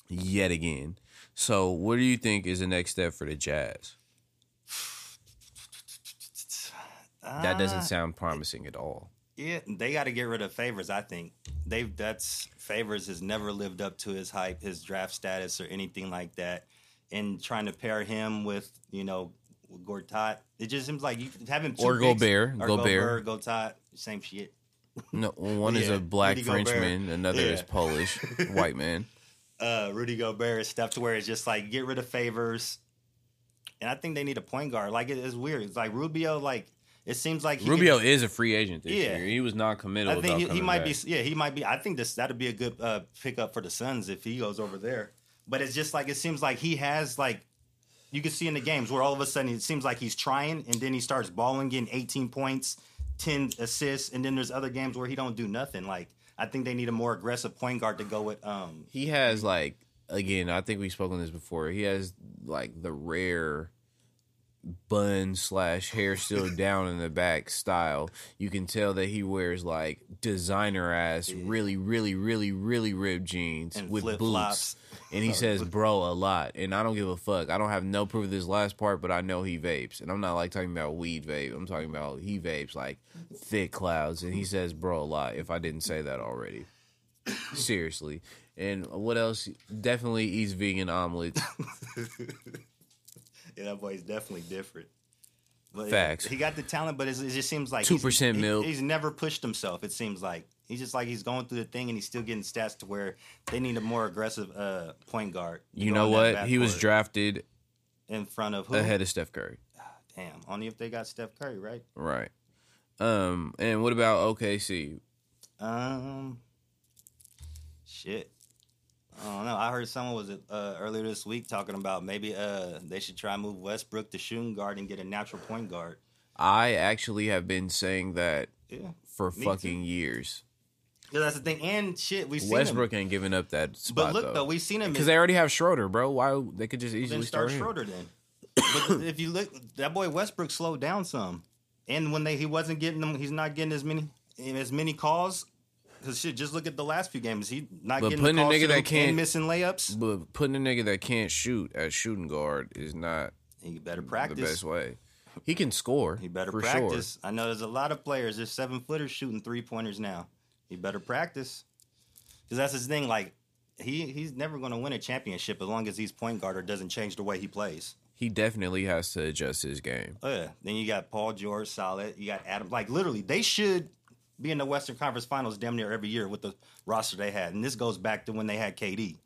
yet again. So what do you think is the next step for the Jazz? That doesn't Ah, sound promising at all. Yeah, they got to get rid of Favors. I think they've that's Favors has never lived up to his hype, his draft status, or anything like that. And trying to pair him with you know Gortat, it just seems like you having two Or Gobert, or Gobert. Gobert, Gortat, same shit. No, one is a black Rudy Gobert. Frenchman, another is Polish, white man. uh, Rudy Gobert is stuff to where it's just like get rid of favors, and I think they need a point guard. Like it is weird. It's like Rubio. Like it seems like he Rubio could- is a free agent this Yeah. year. He was non-committal. I think he, he might back. be. Yeah, he might be. I think this that'd be a good uh, pickup for the Suns if he goes over there. But it's just like it seems like he has like you can see in the games where all of a sudden it seems like he's trying and then he starts balling, getting 18 points, 10 assists, and then there's other games where he don't do nothing. Like I think they need a more aggressive point guard to go with. Um, He has like again. I think we've spoken this before. He has like the rare bun slash hair still down in the back style. You can tell that he wears like designer ass, really, really, really, really ripped jeans And with boots. And he says "bro" a lot, and I don't give a fuck. I don't have no proof of this last part, but I know he vapes, and I'm not like talking about weed vape. I'm talking about he vapes like thick clouds, and he says "bro" a lot. If I didn't say that already, seriously. And what else? Definitely eats vegan omelets. Yeah, that boy's definitely different. But Facts. He got the talent, but it's, it just seems like 2% he's- he- milk. He's never pushed himself. It seems like he's just like he's going through the thing, and he's still getting stats to where they need a more aggressive uh, point guard. You know what? He was drafted in front of who? ahead of Steph Curry. Damn, only if they got Steph Curry, right? Right. Um, and what about OKC? Um, shit. I don't know. I heard someone was uh, earlier this week talking about maybe uh, they should try and move Westbrook to shooting guard and get a natural point guard. I actually have been saying that Yeah, for fucking years. 'Cause that's the thing. And shit, we. Westbrook ain't giving up that spot But look though. though, we've seen him because they already have Schroeder, bro. Why they could just easily start start. Schroeder then. but if you look, that boy Westbrook slowed down some, and when they he wasn't getting them, he's not getting as many as many calls. Cause shit, just look at the last few games. He not But getting putting the a nigga that can't- missing layups. But putting a nigga that can't shoot at shooting guard is not He better practice the best way. He can score. He better practice. I know there's a lot of players. There's seven footers shooting three pointers now. He better practice. Because that's his thing. Like he he's never going to win a championship as long as he's point guard or doesn't change the way he plays. He definitely has to adjust his game. Oh yeah. Then you got Paul George, solid. You got Adam. Like literally, they should be in the Western Conference Finals damn near every year with the roster they had. And this goes back to when they had KD.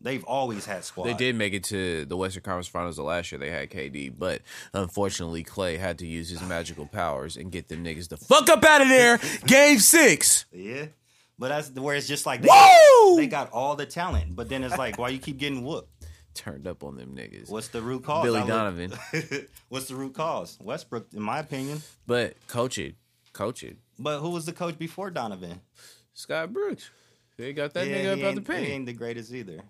They've always had squad. They did make it to the Western Conference Finals the last year. They had KD, but unfortunately, Klay had to use his magical powers and get them niggas the fuck up out of there. Game six. Yeah. But that's where it's just like they, Woo! they got all the talent, but then it's like, why you keep getting whooped? Turned up on them niggas. What's the root cause? Billy Donovan. What's the root cause? Westbrook, in my opinion. But coach it, coach it. But who was the coach before Donovan? Scott Brooks. They got that Yeah, nigga up out the ain't, he paint. ain't the greatest either.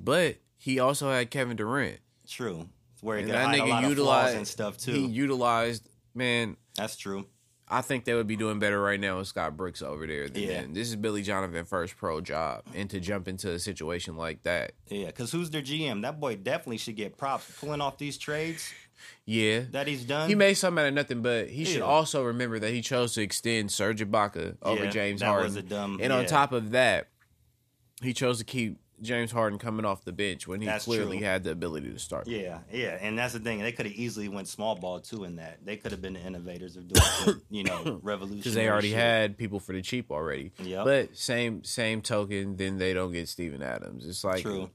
But he also had Kevin Durant. True. Where that hide a lot nigga utilized and stuff too. He utilized man, That's true. I think they would be doing better right now with Scott Brooks over there. Than Yeah. This is Billy Donovan's first pro job, and to jump into a situation like that, Yeah, because who's their GM? That boy definitely should get props pulling off these trades yeah, that he's done. he made something out of nothing. But he should also remember that he chose to extend Serge Ibaka over Yeah, James that Harden, was a dumb- and on top of that, he chose to keep James Harden coming off the bench when he That's clearly true. had the ability to start. Yeah, yeah, and that's the thing. They could have easily went small ball too in that. They could have been the innovators of doing, some, you know, revolution. because they already had people for the cheap already. Yeah, But same same token, then they don't get Steven Adams. It's like True.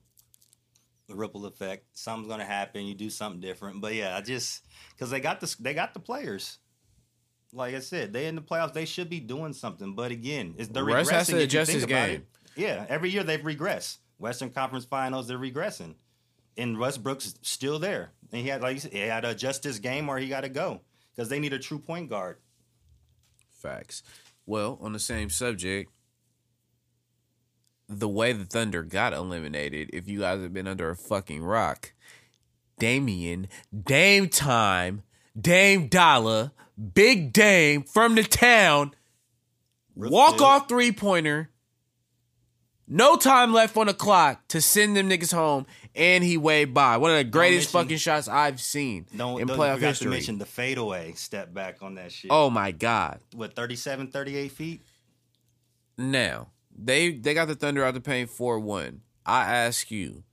The ripple effect. Something's gonna happen. You do something different. But yeah, I just because they got the they got the players. Like I said, they in the playoffs. They should be doing something. But again, it's the Russ has to regressing adjust his game. it. Yeah, every year they've regressed. Western Conference Finals, they're regressing, and Westbrook's still there. And he had like said, he had to adjust his game, or he got to go because they need a true point guard. Facts. Well, on the same subject, the way the Thunder got eliminated, if you guys have been under a fucking rock, Damian, Dame Time, Dame Dollar, Big Dame from the town, walk Field. off three pointer, no time left on the clock to send them niggas home, and he waved by. One of the greatest mention- fucking shots I've seen Don't, in don't playoff history. to mention the fadeaway step back on that shit. Oh my god. what 37, 38 feet? Now they they got the Thunder out the paint four one. I ask you,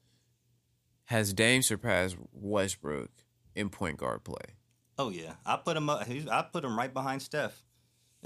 has Dame surpassed Westbrook in point guard play? Oh yeah, I put him up. I put him right behind Steph,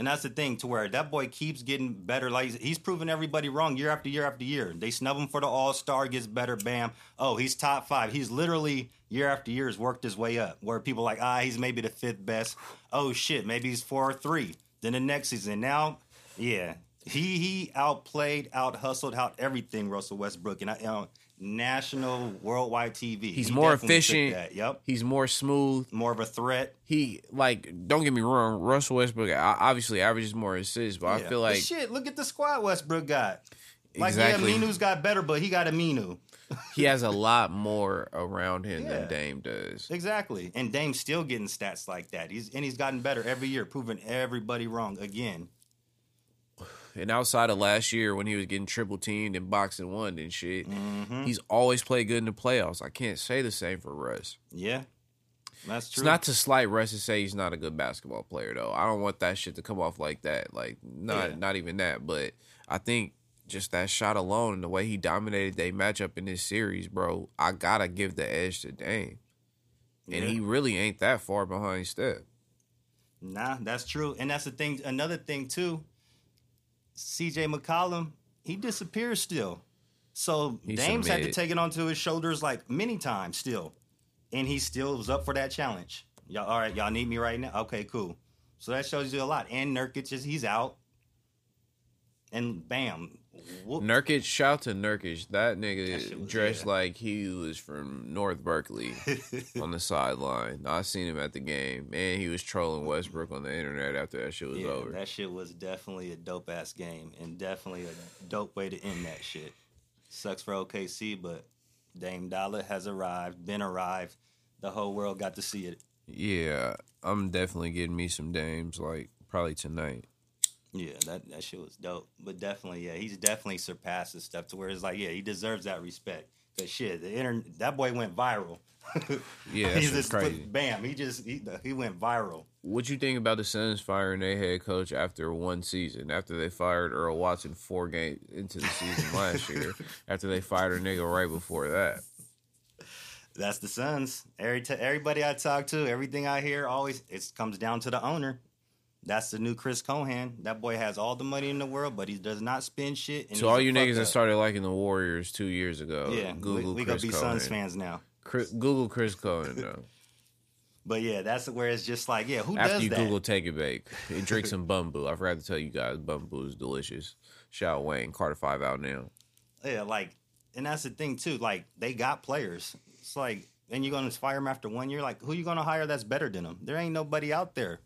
and that's the thing to where that boy keeps getting better. Like he's- proving everybody wrong year after year after year. They snub him for the All Star, gets better. Bam. Oh, he's top five. He's literally year after year has worked his way up. Where people like ah, he's maybe the fifth best. Oh shit, maybe he's four or three. Then the next season, now, yeah, he he outplayed, out hustled, out everything Russell Westbrook, and I, you know, national worldwide TV. He's He more efficient. Yep, He's more smooth. more of a threat. He like don't get me wrong, Russell Westbrook obviously averages more assists, but I Yeah. feel But like shit. Look at the squad Westbrook got. Like Exactly. yeah, Minu's got better, but he got a Minu. he has a lot more around him Yeah. than Dame does. Exactly. And Dame's still getting stats like that. He's and he's gotten better every year, proving everybody wrong again. And outside of last year when he was getting triple teamed and boxing one and shit, Mm-hmm. he's always played good in the playoffs. I can't say the same for Russ. Yeah, that's true. It's not to slight Russ to say he's not a good basketball player though. I don't want that shit to come off like that. Like not Yeah. not even that, but I think just that shot alone and the way he dominated their matchup in this series, bro, I gotta give the edge to Dame. And Yeah. he really ain't that far behind Steph. Nah, that's true. And that's the thing. Another thing too. C.J. McCollum, he disappears still. So He's Dame's had to take it onto his shoulders like many times still, and he still was up for that challenge. Y'all, all right, y'all need me right now. Okay, cool. So that shows you a lot. And Nurkic is he's out, and bam, whoop. Nurkic, shout to Nurkic. That That nigga was- dressed yeah. like he was from North Berkeley on the sideline. I seen him at the game. Man, he was trolling Westbrook on the internet after that shit was yeah, over. that shit was definitely a dope ass game, and definitely a dope way to end that shit. Sucks for OKC, but Dame Dollar has arrived, been arrived. The whole world got to see it. Yeah, I'm definitely getting me some dames like probably tonight. Yeah, that, that shit was dope. But definitely, yeah, he's definitely surpassed stuff to where it's like, yeah, he deserves that respect. Cause shit, the internet, that boy went viral. Yeah, he just crazy. bam, he just he, he went viral. What you think about the Suns firing their head coach after one season? After they fired Earl Watson four games into the season last year, after they fired a nigga right before that. That's the Suns. Every t- everybody I talk to, everything I hear, always it comes down to the owner. That's the new Chris Cohan. That boy has all the money in the world, but he does not spend shit. And So all you niggas that started liking the Warriors two years ago, yeah, Google we, we Chris gonna be Cohan. Suns fans now. Chris, Google Chris Cohan though. But yeah, that's where it's just like, yeah, who does that? After does you that? Google take it bake and drink some bumbu. I forgot to tell you guys, bumbu is delicious. Shout out Wayne Carter Five out now. Yeah, like, and that's the thing too. Like, they got players. It's like, and you're gonna fire them after one year. Like, who you gonna hire that's better than them? There ain't nobody out there.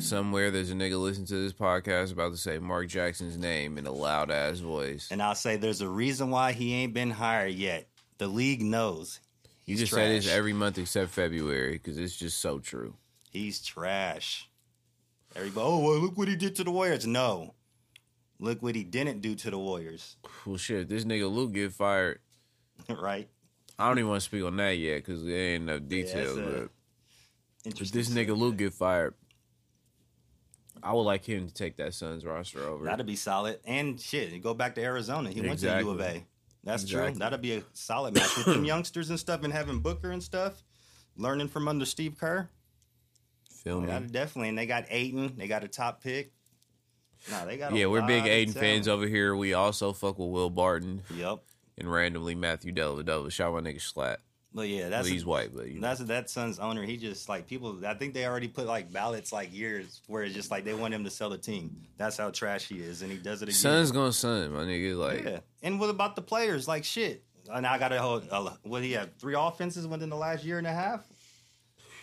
Somewhere there's a nigga listening to this podcast about to say Mark Jackson's name in a loud ass voice. And I'll say there's a reason why he ain't been hired yet. The league knows. You just say this every month except February because it's just so true. He's trash. Everybody, oh, well, look what he did to the Warriors. No. Look what he didn't do to the Warriors. Well, shit, if this nigga Luke get fired. right? I don't even want to speak on that yet because there ain't enough details. that's a but this nigga Luke get fired, I would like him to take that Suns roster over. That'd be solid. And shit, you go back to Arizona. He Exactly. went to U of A. That's Exactly. true. That'd be a solid match with them youngsters and stuff and having Booker and stuff. Learning from under Steve Kerr. Feel me? Definitely. And they got Ayton. They got a top pick. No, they got. a Yeah, we're big Ayton fans over here. We also fuck with Will Barton Yep. and randomly Matthew Dellavedova. Shout my nigga Slat. But yeah, Well, that's he's white, but you know. That's that son's owner. He just like people. I think they already put like ballots like years where it's just like they want him to sell the team. That's how trash he is, and he does it again. Son's gonna sun, my nigga. Like yeah. And what about the players? Like shit. And I got to hold. Uh, what he have three offenses within the last year and a half.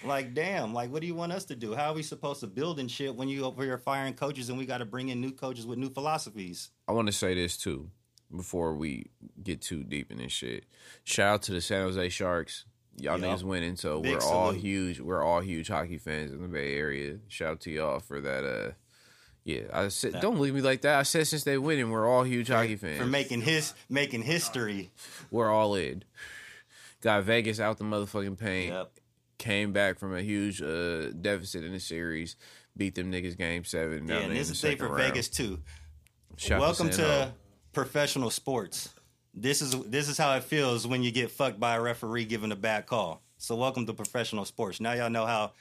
Like damn. Like what do you want us to do? How are we supposed to build and shit when you over here firing coaches and we got to bring in new coaches with new philosophies? I want to say this too before we get too deep in this shit. Shout out to the San Jose Sharks. Y'all Yup. niggas winning, so Big we're all huge. We're all huge hockey fans in the Bay Area. Shout out to y'all for that. Uh, yeah, I said That- don't leave me like that. I said since they winning, we're all huge hockey fans. For making his making history. we're all in. Got Vegas out the motherfucking paint. Yep. Came back from a huge uh, deficit in the series. Beat them niggas game seven. Yeah, and this the is thing second for round. Vegas too. Shout Welcome to Ho. Professional sports. This is this is how it feels when you get fucked by a referee giving a bad call. So welcome to professional sports. Now y'all know how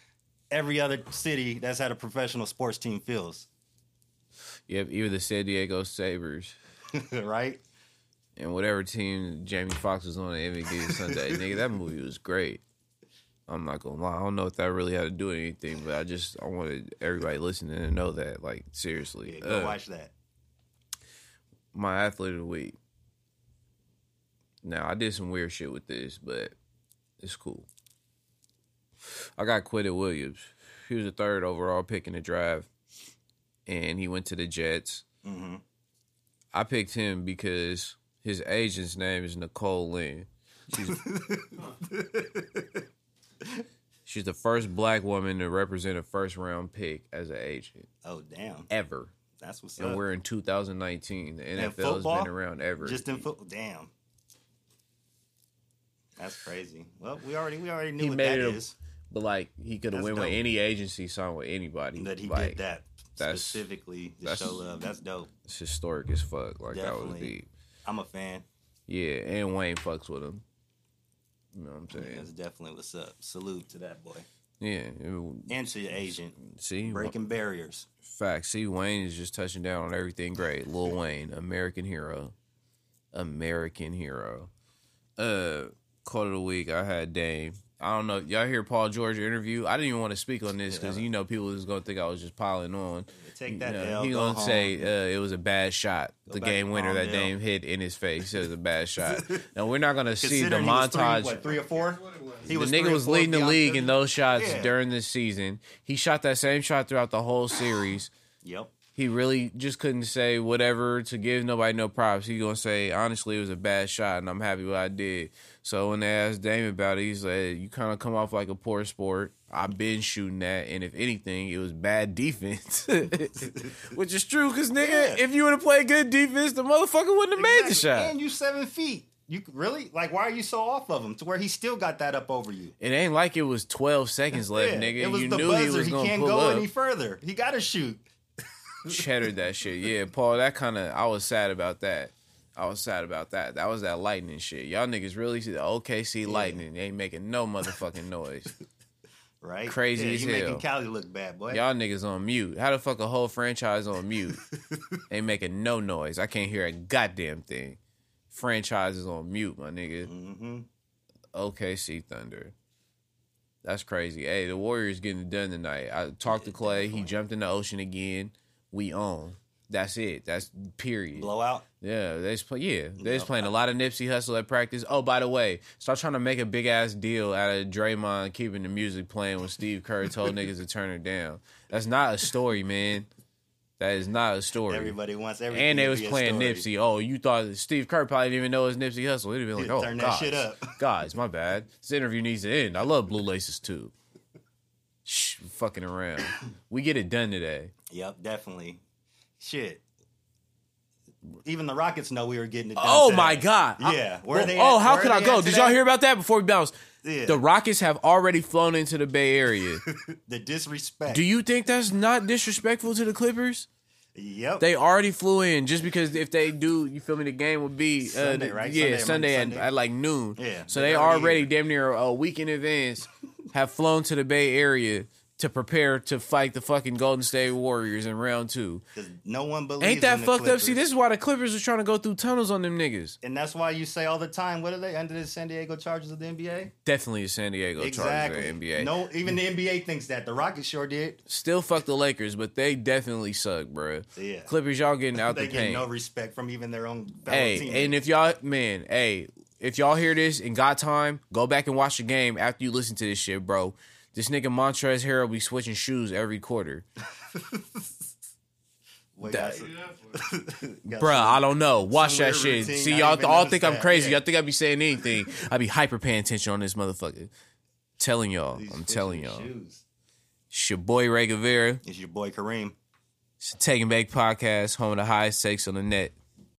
every other city that's had a professional sports team feels, Yep, even the San Diego Sabers. right? and whatever team Jamie Foxx was on at MVP Sunday, nigga, that movie was great. I'm not gonna lie, I don't know if that really had to do anything, but I just I wanted everybody listening to know that, like, seriously. Yeah, go Uh, watch that. My athlete of the week. Now I did some weird shit with this, but it's cool. I got Quinnen Williams. He was the third overall pick in the draft, and he went to the Jets. hmm I picked him because his agent's name is Nicole Lynn. She's, she's the first black woman to represent a first round pick as an agent Oh damn, ever. That's what's And up. we're in 2019. The NFL has been around ever. Just in football, damn. That's crazy. Well, we already we already knew He what that a- is. but like he could have went with any agency, signed with anybody. That he like, did that specifically to that's- show love. That's dope. It's historic as fuck. Like that was Definitely. deep. I'm a fan. Yeah, and Wayne fucks with him. You know what I'm saying? That's definitely what's up. Salute to that boy Yeah. it- and to your agent. see, Breaking barriers. Fact. See, Wayne is just touching down on everything great. Lil Wayne, American hero. American hero. Uh, quote of the week, I had Dame. I don't know. Y'all hear Paul George interview? I didn't even want to speak on this because Yeah. you know people is gonna think I was just piling on. Take You that know, L. he gonna home. say uh, it was a bad shot. Go the game winner that Palmdale. Dame hit in his face. It was a bad shot. now we're not gonna see the Considering he was three- montage. what, three or four? He the nigga was leading the league in those shots Yeah. during this season. He shot that same shot throughout the whole series. Yep. He really just couldn't say whatever to give nobody no props. He gonna say honestly it was a bad shot and I'm happy what I did. So when they asked Dame about it, he said you kind of come off like a poor sport. I've been shooting that, and if anything, it was bad defense, which is true. Cause nigga, Yeah. if you would have played good defense, the motherfucker wouldn't have made the Exactly. shot. And you seven feet. You really like? Why are you so off of him to where he still got that up over you? It ain't like it was 12 seconds left, Yeah, nigga. It was you the knew buzzer. he was He, can't go up. any further. He got to shoot. Cheddared that shit. Yeah, Paul, that kind of, I was sad about that. I was sad about that. That was that lightning shit. Y'all niggas really see the OKC lightning. They ain't making no motherfucking noise. Right? Crazy yeah, as you making. Cali look bad, boy. Y'all niggas on mute. How the fuck a whole franchise on mute? ain't making no noise. I can't hear a goddamn thing. Franchise is on mute, my nigga. hmm OKC Thunder. That's crazy. Hey, the Warriors getting it done tonight. I talked to Klay. He jumped in the ocean again. We own. That's it. That's period. Blowout. Yeah, they just play. Yeah, they just playing a lot of Nipsey Hussle at practice. Oh, by the way, start trying to make a big ass deal out of Draymond keeping the music playing when Steve Kerr told niggas to turn it down. That's not a story, man. That is not a story. Everybody wants everything. and they was playing. Nipsey. Oh, you thought Steve Kerr probably didn't even know it was Nipsey Hussle. He'd have been like, "Oh, turn that shit up." guys, my bad. This interview needs to end. I love Blue Laces too." Shh, fucking around. we get it done today. Yep, definitely. Shit. Even the Rockets know we were getting it. Oh today. my god. I- Yeah. Where oh, they oh, how where could I go? at Did y'all hear about that before we bounce? Yeah. The Rockets have already flown into the Bay Area. the disrespect. Do you think that's not disrespectful to the Clippers? Yep. They already flew in just because if they do, you feel me? The game would be uh, Sunday, right? Yeah, Sunday, Sunday, Monday, at, Sunday. at like noon. Yeah, so they already here. damn near a week in advance have flown to the Bay Area to prepare to fight the fucking Golden State Warriors in round two. 'Cause no one believes. Ain't that the fucked up? See, this is why the Clippers are trying to go through tunnels on them niggas. and that's why you say all the time, what are they under the San Diego Chargers of the NBA? Definitely a San Diego exactly. Chargers or NBA. No, even the NBA thinks that. The Rockets sure did. Still fuck the Lakers, but they definitely suck, bruh. Yeah. Clippers, y'all getting out they the get paint. no respect from even their own Hey, teammates. and if y'all, man, hey, if y'all hear this and got time, go back and watch the game after you listen to this shit, bro. This nigga Montrezl Harrell be switching shoes every quarter. That- got Bruh, I don't know. Watch that shit. routine. See, y'all even all think I'm crazy. Yeah. Y'all think I be saying anything. I be hyper paying attention on this motherfucker. Telling y'all. These I'm telling y'all. shoes. It's your boy Ray Guevara. It's your boy Kareem. It's the Taking Back Podcast, home of the highest stakes on the net.